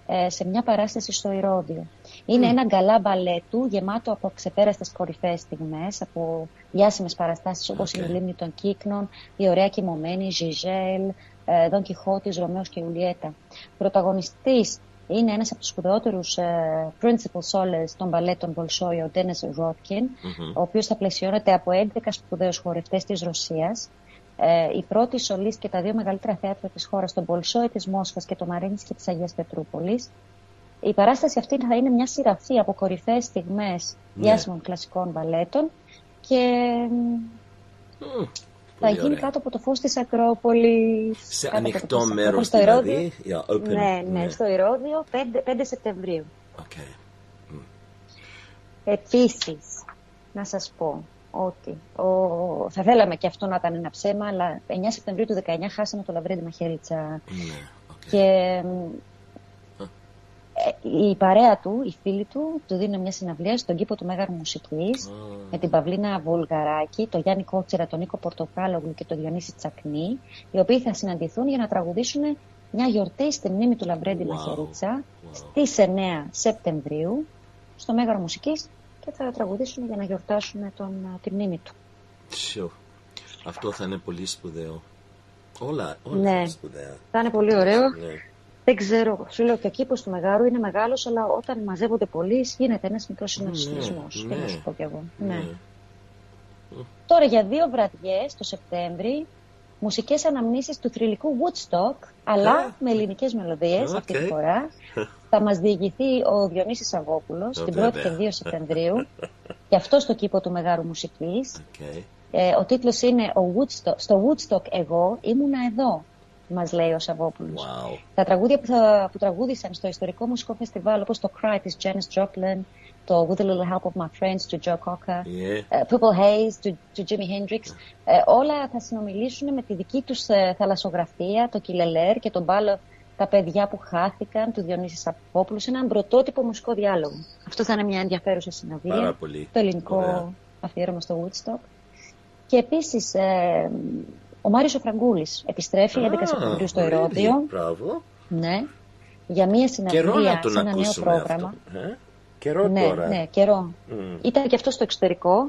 ε, σε μια παράσταση στο Ηρώδιο. Είναι ένα γκαλά μπαλέτου γεμάτο από αξεπέραστες κορυφαίες στιγμές, από διάσημες παραστάσεις όπως η Λίμνη των Κύκνων, η Ωραία Κοιμωμένη, η Ζιζέλ, ε, Δον Κιχώτης, Ρωμαίος και Ιουλιέτα. Πρωταγωνιστής είναι ένας από τους σπουδαιότερους ε, principal soles των μπαλέτων Bolshoi, ο Ντένες Ρότκιν, ο οποίος θα πλαισιώνεται από 11 σπουδαίους χορευτές της Ρωσίας. Ε, η πρώτη σολίστ και τα δύο μεγαλύτερα θέατρα της χώρας, το Bolshoi της Μόσχας και το Μαρίνης και της Αγίας Πετρούπολης. Η παράσταση αυτή θα είναι μια σειραφή από κορυφαίες στιγμές Ναι. διάσημων κλασικών μπαλέτων και μ, θα πολύ γίνει ωραία. κάτω από το φως της Ακρόπολης. Σε κάτω από το ανοιχτό φως της μέρος Ακρόπολης, στο δηλαδή, Ηρώδιο. yeah, open, Ναι, ναι, ναι. στο Ηρώδιο 5, 5 Σεπτεμβρίου. Okay. Επίσης, να σας πω ότι ο... θα θέλαμε και αυτό να ήταν ένα ψέμα, αλλά 9 Σεπτεμβρίου του 19 χάσαμε το Λαβρέντι Μαχέλιτσα Ναι, και μ, ε, η παρέα του, οι φίλοι του, του δίνουν μια συναυλία στον κήπο του Μέγαρου Μουσικής με την Παυλίνα Βουλγαράκη, τον Γιάννη Κότσερα, τον Νίκο Πορτοκάλογλου και τον Διονύση Τσακνή, οι οποίοι θα συναντηθούν για να τραγουδήσουν μια γιορτή στη μνήμη του Λαμπρέντι Μαχαιρίτσα στις 9 Σεπτεμβρίου στο Μέγαρο Μουσικής και θα τραγουδήσουν για να γιορτάσουν τον, τη μνήμη του. Sure. Αυτό θα είναι πολύ σπουδαίο. Όλα, όλα Ναι. είναι σπουδαία. Θα είναι πολύ ωραίο. Ναι. Δεν ξέρω, σου λέω και ο κήπο του Μεγάρου είναι μεγάλος, αλλά όταν μαζεύονται πολλοί γίνεται ένας μικρός συναυσισμό. ναι. Τι να σου πω κι εγώ. Ναι. Ναι. Τώρα για δύο βραδιές το Σεπτέμβρη, μουσικές αναμνήσεις του θρυλικού Woodstock, αλλά Α. με ελληνικές μελωδίες Οκ. αυτή τη φορά. Θα μας διηγηθεί ο Διονύσης Σαββόπουλος Ε, την 1η βέβαια. και 2 Σεπτεμβρίου, και αυτό στο κήπο του Μεγάρου Μουσικής. Okay. Ε, ο τίτλος είναι ο Woodstock, «Στο Woodstock εγώ ήμουνα εδώ», μας λέει ο Σαββόπουλος. Wow. Τα τραγούδια που, θα, που τραγούδησαν στο ιστορικό μουσικό φεστιβάλ, όπως το Cry της Janis Joplin, το With a Little Help of My Friends του Joe Cocker, Yeah. ε, Purple Haze του, του Jimi Hendrix, ε, όλα θα συνομιλήσουν με τη δική τους ε, θαλασσογραφία, το Κιλελέρ και τον μπάλο τα παιδιά που χάθηκαν του Διονύση Σαββόπουλου σε έναν πρωτότυπο μουσικό διάλογο. Αυτό θα είναι μια ενδιαφέρουσα συναυλία. Πάρα πολύ. Το ελληνικό Ωραία. αφιέρωμα στο Woodstock. Και επίσης ε, ο Μάριος ο Φραγκούλης επιστρέφει 11 Α, Σεπτεμβρίου στο really? Ηρώδιο. Μπράβο. Ναι. Για μια Καιρό να συναυλία τον σε ένα νέο ακούσουμε πρόγραμμα. αυτό. Ε; Καιρό ναι, τώρα. ναι, καιρό. Μμ. Ήταν και αυτό στο εξωτερικό.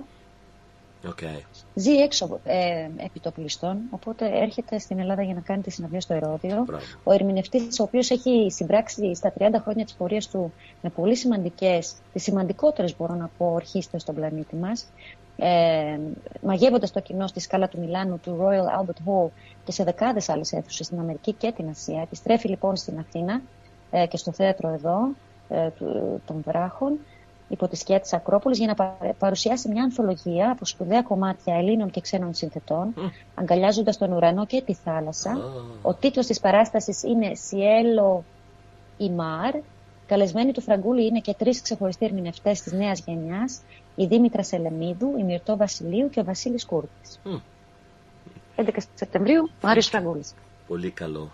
Okay. Ζει έξω ε, επί το πληστόν, οπότε έρχεται στην Ελλάδα για να κάνει τη συναυλία στο Ηρώδιο. Μπράβο. Ο ερμηνευτής, ο οποίος έχει συμπράξει στα 30 χρόνια της πορείας του με πολύ σημαντικές, τις σημαντικότερες μπορώ να πω, ορχήστες στον πλανήτη μας, ε, μαγεύοντας το κοινό στη σκάλα του Μιλάνου, του Royal Albert Hall και σε δεκάδες άλλες αίθουσες στην Αμερική και την Ασία. Επιστρέφει λοιπόν στην Αθήνα ε, και στο θέατρο εδώ ε, του, των Βράχων υπό τη σκιά της Ακρόπολης για να πα- παρουσιάσει μια ανθολογία από σπουδαία κομμάτια Ελλήνων και ξένων συνθετών, αγκαλιάζοντας τον ουρανό και τη θάλασσα. Ο τίτλος της παράστασης είναι «Cielo y Mar». Καλεσμένοι του Φραγκούλη είναι και τρεις ξεχωριστοί ερμηνευτές της νέας γενιάς, η Δήμητρα Σελεμίδου, η Μυρτώ Βασιλείου και ο Βασίλης Κούρτης. Μμ. 11 Σεπτεμβρίου, Μάριος Φραγκούλης. Πολύ καλό.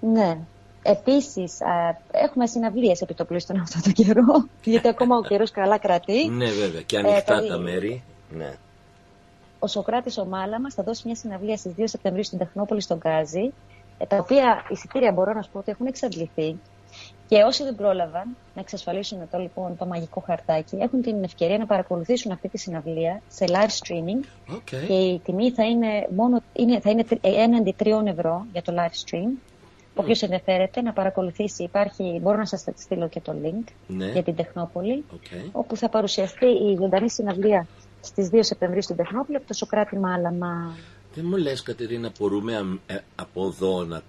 Ναι. Επίσης, α, έχουμε συναυλίες επί το πλήστον αυτό το καιρό, γιατί ακόμα ο καιρός καλά κρατεί. Ναι, βέβαια. Και Ε, ανοιχτά το- τα μέρη. Ναι. ο Σοκράτης ο Μάλαμας θα δώσει μια συναυλία στις 2 Σεπτεμβρίου στην Τεχνόπολη στον Γκάζι, ε, τα οποία εισιτήρια μπορώ να σου πω ότι έχουν εξαντληθεί. Και όσοι δεν πρόλαβαν να εξασφαλίσουν το, λοιπόν, το μαγικό χαρτάκι, έχουν την ευκαιρία να παρακολουθήσουν αυτή τη συναυλία σε live streaming. Okay. Και η τιμή θα είναι, μόνο, είναι, θα είναι τρι- ε, έναντι τριών ευρώ για το live stream. Όποιος ενδιαφέρεται να παρακολουθήσει, υπάρχει, μπορώ να σας στείλω και το link Ναι. για την Τεχνόπολη, Okay. όπου θα παρουσιαστεί η ζωντανή συναυλία στις 2 Σεπτεμβρίου στην Τεχνόπολη από το Σοκράτη Μάλαμα. Δεν μου λες Κατερίνα, μπορούμε αμ- ε, από εδώ να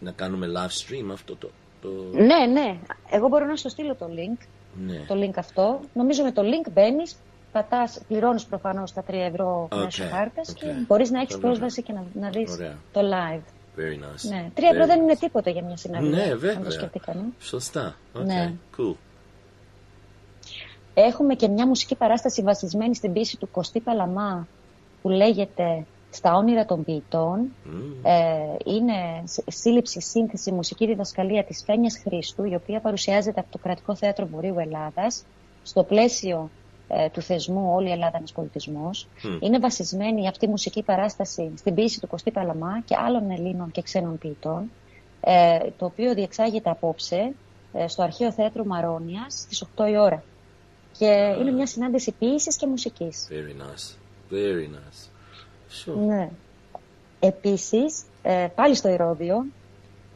να κάνουμε live stream αυτό το... το... Ναι, ναι. Εγώ μπορώ να σου στείλω το link. Ναι. Το link αυτό. Νομίζω με το link μπαίνεις, πατάς, πληρώνεις προφανώς τα 3 ευρώ Okay, μέσω χάρτε και okay. μπορείς να έχεις Πολύ πρόσβαση και να, να δεις Ωραία. το live. Very nice. Ναι. 3 ευρώ Very δεν είναι nice. τίποτα για μια συναυλία. Ναι, Αν το βέβαια. σκεφτεί κανεί. Σωστά. Okay. Ναι. Cool. Έχουμε και μια μουσική παράσταση βασισμένη στην πίεση του Κωστή Παλαμά που λέγεται «Στα όνειρα των ποιητών». Ε, είναι σ- σύλληψη, σύνθεση, μουσική διδασκαλία της Φένιας Χρήστου, η οποία παρουσιάζεται από το Κρατικό Θέατρο Βορείου Ελλάδας, στο πλαίσιο ε, του θεσμού «Όλη η Ελλάδα ένας πολιτισμός». Μμ. Είναι βασισμένη αυτή η μουσική παράσταση στην ποίηση του Κωστή Παλαμά και άλλων Ελλήνων και ξένων ποιητών, ε, το οποίο διεξάγεται απόψε ε, στο Αρχαίο Θέατρο Μαρόνιας στις 8 η ώρα. Και είναι μια συνάντηση ποίησης και μουσικής. Very nice. Very nice. Sure. Ναι. Επίσης, ε, πάλι στο Ηρώδιο,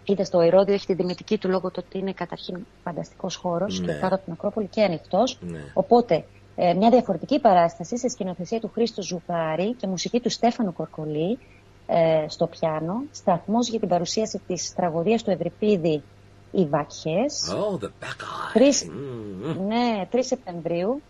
είτε στο Ηρώδιο έχει τη δημητική του λόγω του ότι είναι καταρχήν φανταστικός χώρος Ναι. και κάτω από την Ακρόπολη και ανοιχτός. Ναι. Οπότε, ε, μια διαφορετική παράσταση σε σκηνοθεσία του Χρήστο Ζουγάρη και μουσική του Στέφανου Κορκολή ε, στο πιάνο, σταθμός για την παρουσίαση της τραγωδίας του Ευρυπίδη «Οι Βάκχες». Oh, the back eye. Τρεις- Mm. ναι, 3 Σεπτεμβρίου,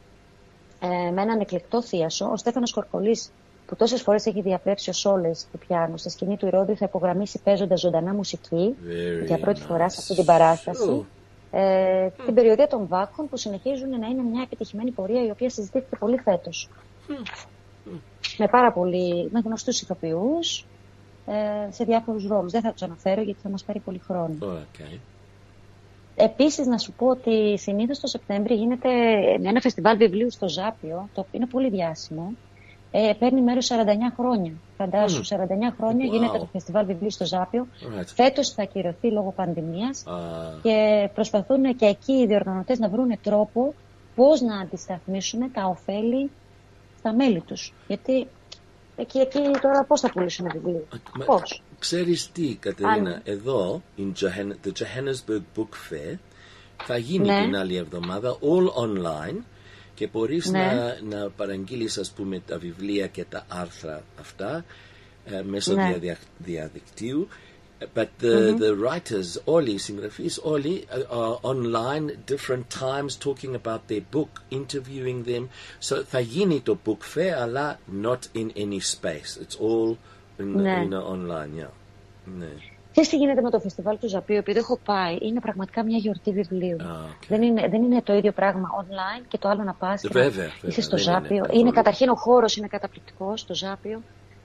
ε, με έναν εκλεκτό θίασο. Ο Στέφανος Κορκολής, που τόσες φορές έχει διαπρέψει ως όλες του πιάνου, στη σκηνή του Ηρώδιου θα υπογραμμίσει παίζοντας ζωντανά μουσική Very για πρώτη φορά σε nice. αυτή την παράσταση. Sure. Ε, την περιοδία των Βάκχων που συνεχίζουν να είναι μια επιτυχημένη πορεία η οποία συζητήθηκε πολύ φέτος. Με πάρα πολύ, με γνωστούς ηθοποιούς ε, σε διάφορους ρόλους. Δεν θα τους αναφέρω γιατί θα μας πάρει πολύ χρόνο. Okay. Επίσης να σου πω ότι συνήθως το Σεπτέμβριο γίνεται ένα φεστιβάλ βιβλίου στο Ζάπιο, το οποίο είναι πολύ διάσημο. Ε, παίρνει μέρος 49 χρόνια. Φαντάσου, Μμμ. 49 χρόνια Wow. γίνεται το φεστιβάλ βιβλίου στο Ζάπιο. Alright. Φέτος θα ακυρωθεί λόγω πανδημίας Ah, και προσπαθούν και εκεί οι διοργανωτές να βρουν τρόπο πώς να αντισταθμίσουν τα ωφέλη στα μέλη τους. Γιατί εκεί, εκεί τώρα πώς θα πουλήσουν βιβλίο. μα- Πώς; Ξέρεις τι, Κατερίνα, Αν- εδώ, in Johann- the Johannesburg Book Fair, θα γίνει Ναι. την άλλη εβδομάδα, all online, και μπορείς Ναι. να, να παραγγείλεις, ας πούμε, τα βιβλία και τα άρθρα αυτά ε, μέσω Ναι. διαδια- διαδικτύου. But the, Μμμ. the writers, όλοι οι συγγραφείς, όλοι uh, are online, different times, talking about their book, interviewing them. So θα γίνει το book fair, αλλά not in any space. It's all in, Ναι. in online, yeah. Ναι. Ξέρεις τι γίνεται με το φεστιβάλ του Ζαπίου, επειδή έχω πάει, είναι πραγματικά μια γιορτή βιβλίου. Ah, Δεν, είναι, δεν είναι το ίδιο πράγμα online και το άλλο να πας και Βέβαια, να βέβαια, είσαι στο δεν είναι Ζάπιο. Είναι, καθόλου. καταρχήν ο χώρος είναι καταπληκτικός στο Ζάπιο,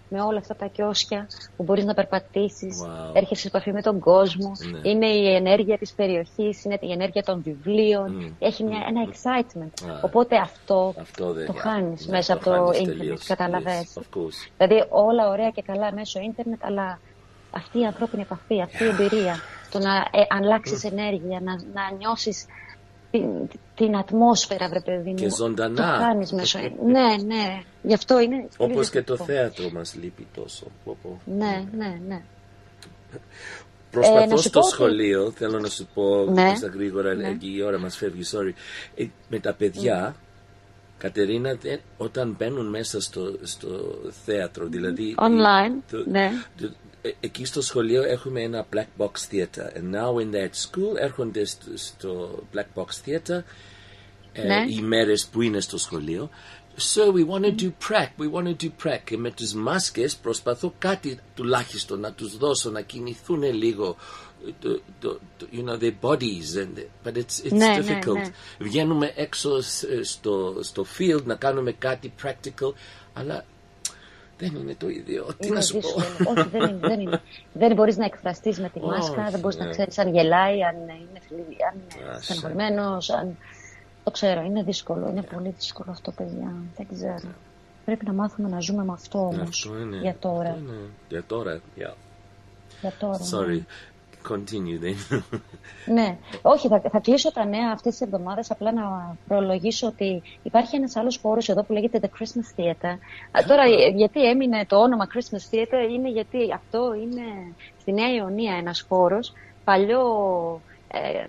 με όλα αυτά τα κιόσκια που μπορείς να περπατήσεις, Wow. έρχεσαι σε επαφή με τον κόσμο, Ναι. είναι η ενέργεια της περιοχής, είναι η ενέργεια των βιβλίων, Μμ. έχει μια, ένα excitement. Α. Οπότε αυτό, Αυτό δεν το yeah. χάνεις Ναι, μέσα από το χάνεις ίντερνετ, τελείως. καταλαβες. Yes, of course. Δηλαδή όλα ωραία και καλά μέσω ίντερνετ, αλλά αυτή η ανθρώπινη επαφή, αυτή η εμπειρία, το να ε, αλλάξεις ενέργεια, να, να νιώσεις την, την ατμόσφαιρα, βρε παιδί μου. Και ζωντανά. Το χάνεις μέσω. ναι, ναι. Γι' αυτό είναι. πολύ Όπως και το διαφορετικό. θέατρο μας λείπει τόσο. Πω, πω. Ναι, ναι, ναι. Προσπαθώ Ε, να σου στο πω ότι- σχολείο, θέλω να σου πω Ναι. στα γρήγορα, Ναι. εκεί η ώρα μας φεύγει, sorry. Ε, με τα παιδιά, Κατερίνα, δεν- όταν μπαίνουν μέσα στο, στο θέατρο, δηλαδή... Online, το- ναι. το- ε, εκεί στο σχολείο έχουμε ένα black box theater. And now when they're at school, έρχονται στο, στο black box theater ε, Ναι. οι μέρες που είναι στο σχολείο. So we want to do prac, we want to do prac. Και με τις μάσκες προσπαθώ κάτι τουλάχιστον να τους δώσω, να κινηθούν λίγο το, το, το, you know, their bodies. And, but it's, it's Ναι, ναι, difficult. ναι. Βγαίνουμε έξω σ- στο, στο field να κάνουμε κάτι practical, αλλά δεν είναι το ίδιο. Τι Είναι να σου πω. δύσκολο. Όχι, δεν είναι. Δεν, είναι. δεν μπορείς να εκφραστείς με τη Όχι, μάσκα, δεν μπορείς ναι. να ξέρεις αν γελάει, αν είναι, θλιβ- αν είναι Άσε. στεναχωρημένος, αν... Το ξέρω, είναι δύσκολο, είναι πολύ δύσκολο αυτό, παιδιά. Δεν ξέρω. Πρέπει να μάθουμε να ζούμε με αυτό όμως, Αυτό είναι. για τώρα. Αυτό είναι. Για τώρα, yeah. Για τώρα Sorry. Ναι. Continue then. Ναι, όχι, θα, θα κλείσω τα νέα αυτές τις εβδομάδες, απλά να προλογίσω ότι υπάρχει ένας άλλος χώρος εδώ που λέγεται The Christmas Theater. Α, τώρα, ε, γιατί έμεινε το όνομα Christmas Theater, είναι γιατί αυτό είναι στη Νέα Ιωνία ένας χώρος, παλιό, ε,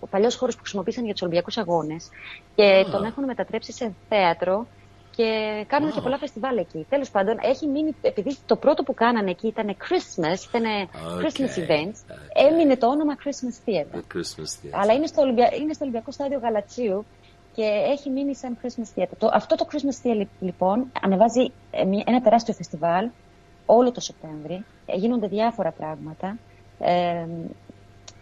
ο παλιός χώρος που χρησιμοποίησαν για τους Ολυμπιακούς Αγώνες και Α. τον έχουν μετατρέψει σε θέατρο και κάνουν και πολλά φεστιβάλ εκεί. Τέλος πάντων, έχει μείνει, επειδή το πρώτο που κάνανε εκεί ήταν Christmas, ήταν Christmas events, έμεινε το όνομα Christmas Theater. The Christmas Theater. Αλλά είναι στο, Ολυμπια... είναι στο Ολυμπιακό Στάδιο Γαλατσίου και έχει μείνει σαν Christmas Theater. Το... Αυτό το Christmas Theater λοιπόν ανεβάζει ε, μια- ένα τεράστιο φεστιβάλ όλο το Σεπτέμβρη. Ε, Γίνονται διάφορα πράγματα. Ε,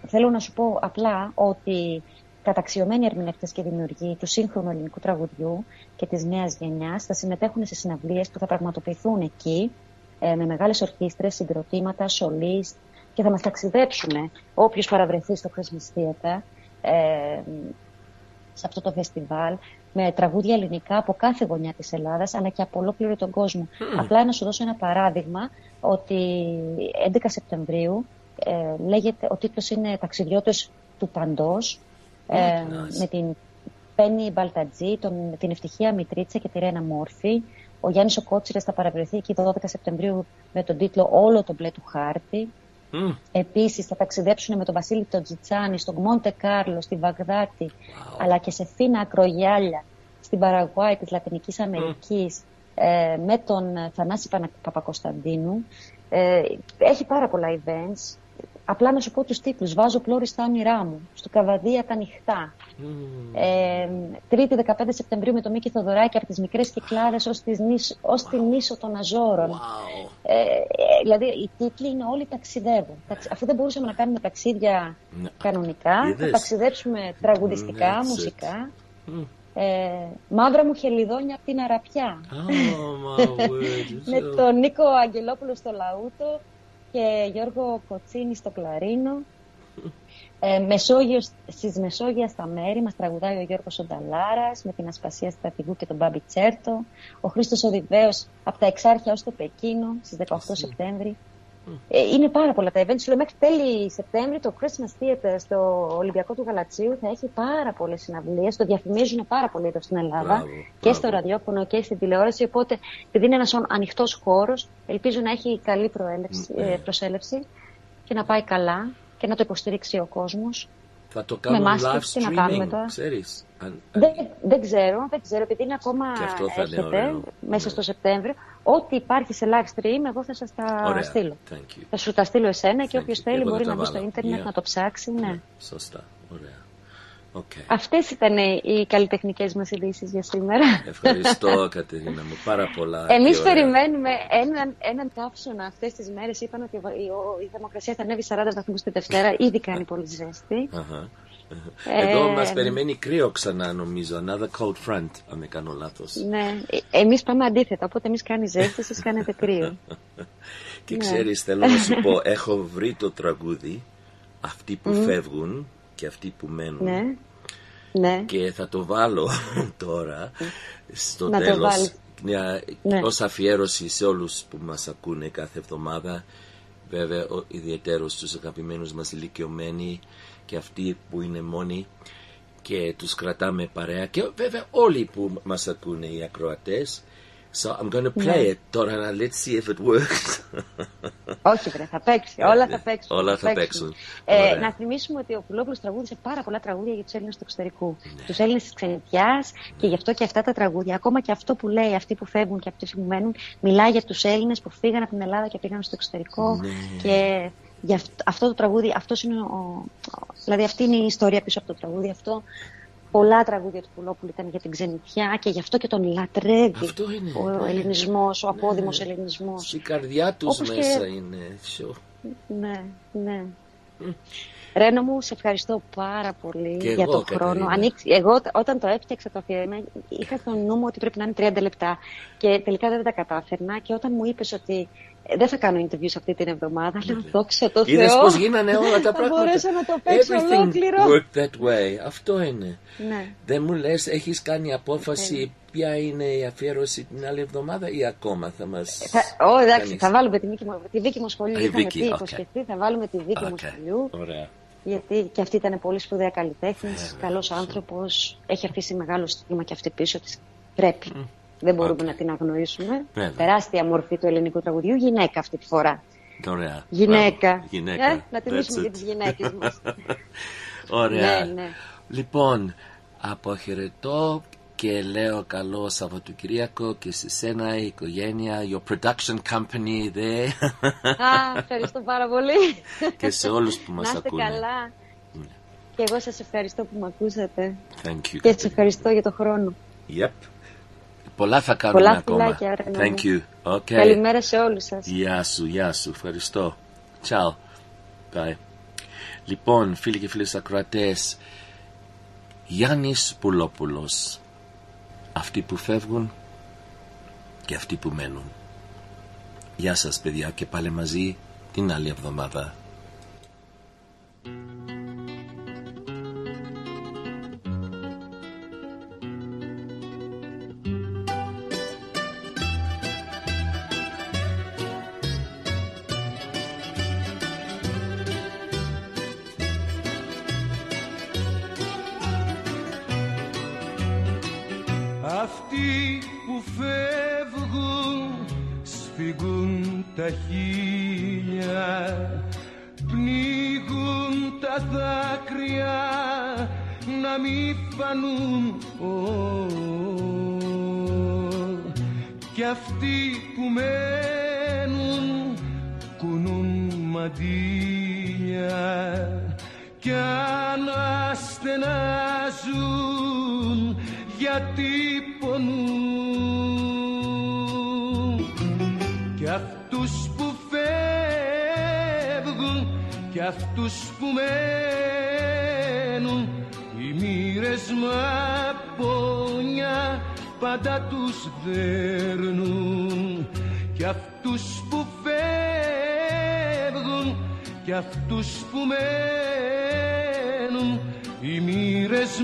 θέλω να σου πω απλά ότι καταξιωμένοι ερμηνευτές και δημιουργοί του σύγχρονου ελληνικού τραγουδιού και της νέας γενιάς θα συμμετέχουν σε συναυλίες που θα πραγματοποιηθούν εκεί ε, με μεγάλες ορχήστρες, συγκροτήματα, σολίστ και θα μας ταξιδέψουν όποιος παραβρεθεί στο Christmas Theater ε, σε αυτό το φεστιβάλ με τραγούδια ελληνικά από κάθε γωνιά της Ελλάδας αλλά και από ολόκληρο τον κόσμο. Απλά να σου δώσω ένα παράδειγμα ότι 11 Σεπτεμβρίου ε, λέγεται, ο τίτλος είναι «Ταξιδιώτες του Παντός» ε, nice. με την Πέννη Μπαλτατζή, τον, την Ευτυχία Μητρίτσα και τη Ρένα Μόρφη. Ο Γιάννης ο Κότσιρας θα παραβρεθεί εκεί 12 Σεπτεμβρίου με τον τίτλο «Όλο το μπλε του χάρτη». Μμ. Επίσης θα ταξιδέψουν με τον Βασίλη τον Τζιτσάνη στον Μόντε Κάρλο, στη Βαγδάτη, αλλά και σε φίνα ακρογιάλια στην Παραγουάη της Λατινικής Αμερικής ε, με τον ε, Θανάση Πανα- Παπακοσταντίνου. Ε, έχει πάρα πολλά events. Απλά να σου πω τους τίτλους. Βάζω πλώρη στα όνειρά μου. Στο Καβαδία τα νυχτά. Ε, Τρίτη 15 Σεπτεμβρίου με τον Μίκη Θοδωράκη από τις μικρές κυκλάδες ως, τις νήσ- ως την νήσο των Αζόρων. Ε, ε, δηλαδή οι τίτλοι είναι όλοι ταξιδεύουν. Ταξι- Αφού δεν μπορούσαμε να κάνουμε ταξίδια Ναι. κανονικά, θα Είδες. ταξιδέψουμε τραγουδιστικά, That's it. μουσικά. Μμ. Ε, μαύρα μου χελιδόνια από την Αραπιά. Oh, my word. με τον Νίκο Αγγελόπουλο στο Λαούτο και Γιώργο Κοτσίνη στο Κλαρίνο. Ε, Μεσόγειος, στις Μεσόγειας στα μέρη μας τραγουδάει ο Γιώργος Ονταλάρας με την Ασπασία Στρατηγού και τον Μπάμπι Τσέρτο. Ο Χρήστος Οδηβαίος από τα Εξάρχεια ως το Πεκίνο στις 18 Σεπτέμβρη. Ε, είναι πάρα πολλά τα events. Σου λέω, μέχρι τέλη Σεπτέμβρη το Christmas Theater στο Ολυμπιακό του Γαλατσίου θα έχει πάρα πολλές συναυλίες. Το διαφημίζουν πάρα πολύ εδώ στην Ελλάδα Μπράβο, και μπράβο. στο ραδιόφωνο και στην τηλεόραση. Οπότε, επειδή είναι ένας ανοιχτός χώρος, ελπίζω να έχει καλή προέλευση, Ναι. ε, προσέλευση και να πάει καλά και να το υποστηρίξει ο κόσμος. Θα το Με κάνουν μάσκες, live τι να κάνουμε streaming, τώρα. ξέρεις. Αν- Δεν, δεν ξέρω, δεν ξέρω, επειδή είναι ακόμα Και αυτό θα είναι έρχεται ωραίο. μέσα Ναι. στο Σεπτέμβριο. Ό,τι υπάρχει σε live stream, εγώ θα σας τα Ωραία. στείλω. Thank you. Θα σου τα στείλω εσένα και Thank όποιος you. θέλει Εγώ μπορεί θα να τα μπει στο βάλω. ίντερνετ Yeah. να το ψάξει. Ναι. Σωστά. Ωραία. Okay. Αυτές ήταν οι καλλιτεχνικές μας ειδήσεις για σήμερα. Ευχαριστώ, Κατερίνα μου. Πάρα πολλά. Εμείς και ωραία. περιμένουμε έναν, έναν καύσωνα αυτές τις μέρες. Είπαν ότι ο- η, ο- η θερμοκρασία θα ανέβει 40 βαθμούς τη Δευτέρα. Ήδη κάνει πολύ ζέστη. Αχα. Ε, Εδώ μας περιμένει κρύο ξανά νομίζω. Another cold front, αν δεν κάνω λάθος. Ναι, ε, εμείς πάμε αντίθετα. Οπότε εμείς κάνει ζέστη, εσείς κάνετε κρύο. Και Ναι. ξέρεις, θέλω να σου πω, έχω βρει το τραγούδι, αυτοί που Μμ. φεύγουν και αυτοί που μένουν. ναι. Ναι. Και θα το βάλω τώρα, στο Να το τέλος, βάλεις. μια, Ναι. ως αφιέρωση σε όλους που μας ακούνε κάθε εβδομάδα. Βέβαια, ο- ιδιαίτερος στους αγαπημένους μας ηλικιωμένοι και αυτοί που είναι μόνοι και τους κρατάμε παρέα. Και βέβαια όλοι που μας ακούνε οι ακροατές. So I'm going to play Ναι. it τώρα, να- let's see if it works. Όχι, βρε, θα παίξει. Όλα θα παίξουν. Όλα θα παίξουν. Ε, Ωραία. να θυμίσουμε ότι ο Πουλόπουλος τραγούδισε πάρα πολλά τραγούδια για τους Έλληνες του εξωτερικού. Ναι. Τους Έλληνες της ξενιτιάς και γι' αυτό και αυτά τα τραγούδια, ακόμα και αυτό που λέει αυτοί που φεύγουν και αυτοί που μένουν, μιλάει για τους Έλληνες που φύγαν από την Ελλάδα και πήγαν στο εξωτερικό. Ναι. Και γι' αυτό, αυτό το τραγούδι, αυτός είναι ο, ο- δηλαδή αυτή είναι η ιστορία πίσω από το τραγούδι αυτό. Πολλά τραγούδια του Πουλόπουλου ήταν για την ξενιτιά και γι' αυτό και τον λατρεύει Αυτό είναι. ο ελληνισμός, ο απόδημος ελληνισμός. Στην καρδιά τους Όπως και- μέσα είναι. Sure. Ναι, ναι. Ρένο μου, σε ευχαριστώ πάρα πολύ Και για εγώ, τον χρόνο. Κατερίνα. Ανοίξ- εγώ όταν το έφτιαξα το αφιέρωμα, είχα στο νου μου ότι πρέπει να είναι 30 λεπτά και τελικά δεν τα κατάφερνα και όταν μου είπες ότι ε, δεν θα κάνω interviews αυτή την εβδομάδα, λέω δόξα τω Θεώ. Ναι. Είδες πώς γίνανε όλα τα Θα πράγματα; μπορέσω να το παίξω Everything ολόκληρο. worked that way. Αυτό είναι. Ναι. Δεν μου λες, έχεις κάνει απόφαση Ναι. ποια είναι η αφιέρωση την άλλη εβδομάδα ή ακόμα θα μας Θα, ω, εντάξει, κάνεις; θα βάλουμε τη Βίκη Μο-, τη Βίκη Μοσχολιού. Α, η Είχαμε Βίκη, πει, οκ. υποσχεθεί, θα βάλουμε τη δίκη μου Οκ. σχολείου. Ωραία. Γιατί και αυτή ήταν πολύ σπουδαία καλλιτέχνης, καλός άνθρωπος. Έχει αφήσει μεγάλο στίγμα και αυτή πίσω της. Πρέπει. Δεν μπορούμε να την αγνοήσουμε. Βέβαια. Τεράστια μορφή του ελληνικού τραγουδιού. Γυναίκα αυτή τη φορά. Ωραία. Γυναίκα. Μπράβο. Γυναίκα. Ε, να τιμήσουμε That's και it. τις γυναίκες μας. Ωραία. Ναι, ναι. Λοιπόν, αποχαιρετώ και και λέω καλό Σαββατοκύριακο και σε σένα η οικογένεια, your production company there Α, ευχαριστώ πάρα πολύ. και σε όλους που μας Να είστε ακούνε. καλά. Και εγώ σας ευχαριστώ που με ακούσατε. Thank you. Και σας ευχαριστώ για το χρόνο. Yep. Πολλά θα κάνουμε Πολλά ακόμα. φιλάκια, ρε, Thank you. Okay. Καλημέρα σε όλους σας. Γεια σου, γεια σου. Ευχαριστώ. Ciao. Bye. Λοιπόν, φίλοι και φίλες ακροατές, Γιάννης Πουλόπουλος. Αυτοί που φεύγουν και αυτοί που μένουν. Γεια σας παιδιά και πάλι μαζί την άλλη εβδομάδα. Αυτοί που μένουν κουνούν μαντήλια κι αναστενάζουν γιατί πονούν. Κι αυτούς που φεύγουν κι αυτούς που μένουν οι μοίρες μαπόνια πάντα τους δέρνουν. Κι αυτούς που φεύγουν κι αυτούς που μένουν. Οι μοίρες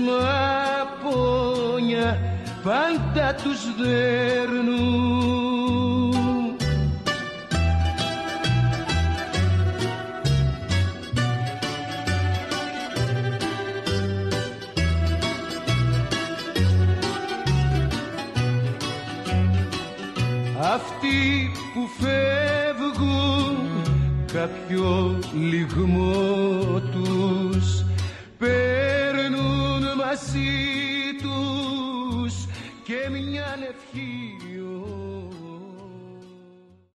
μαπόνια πάντα τους δέρνουν που φεύγουν κάποιο λιγμό τους. Παίρνουν μαζί τους και μια ευχή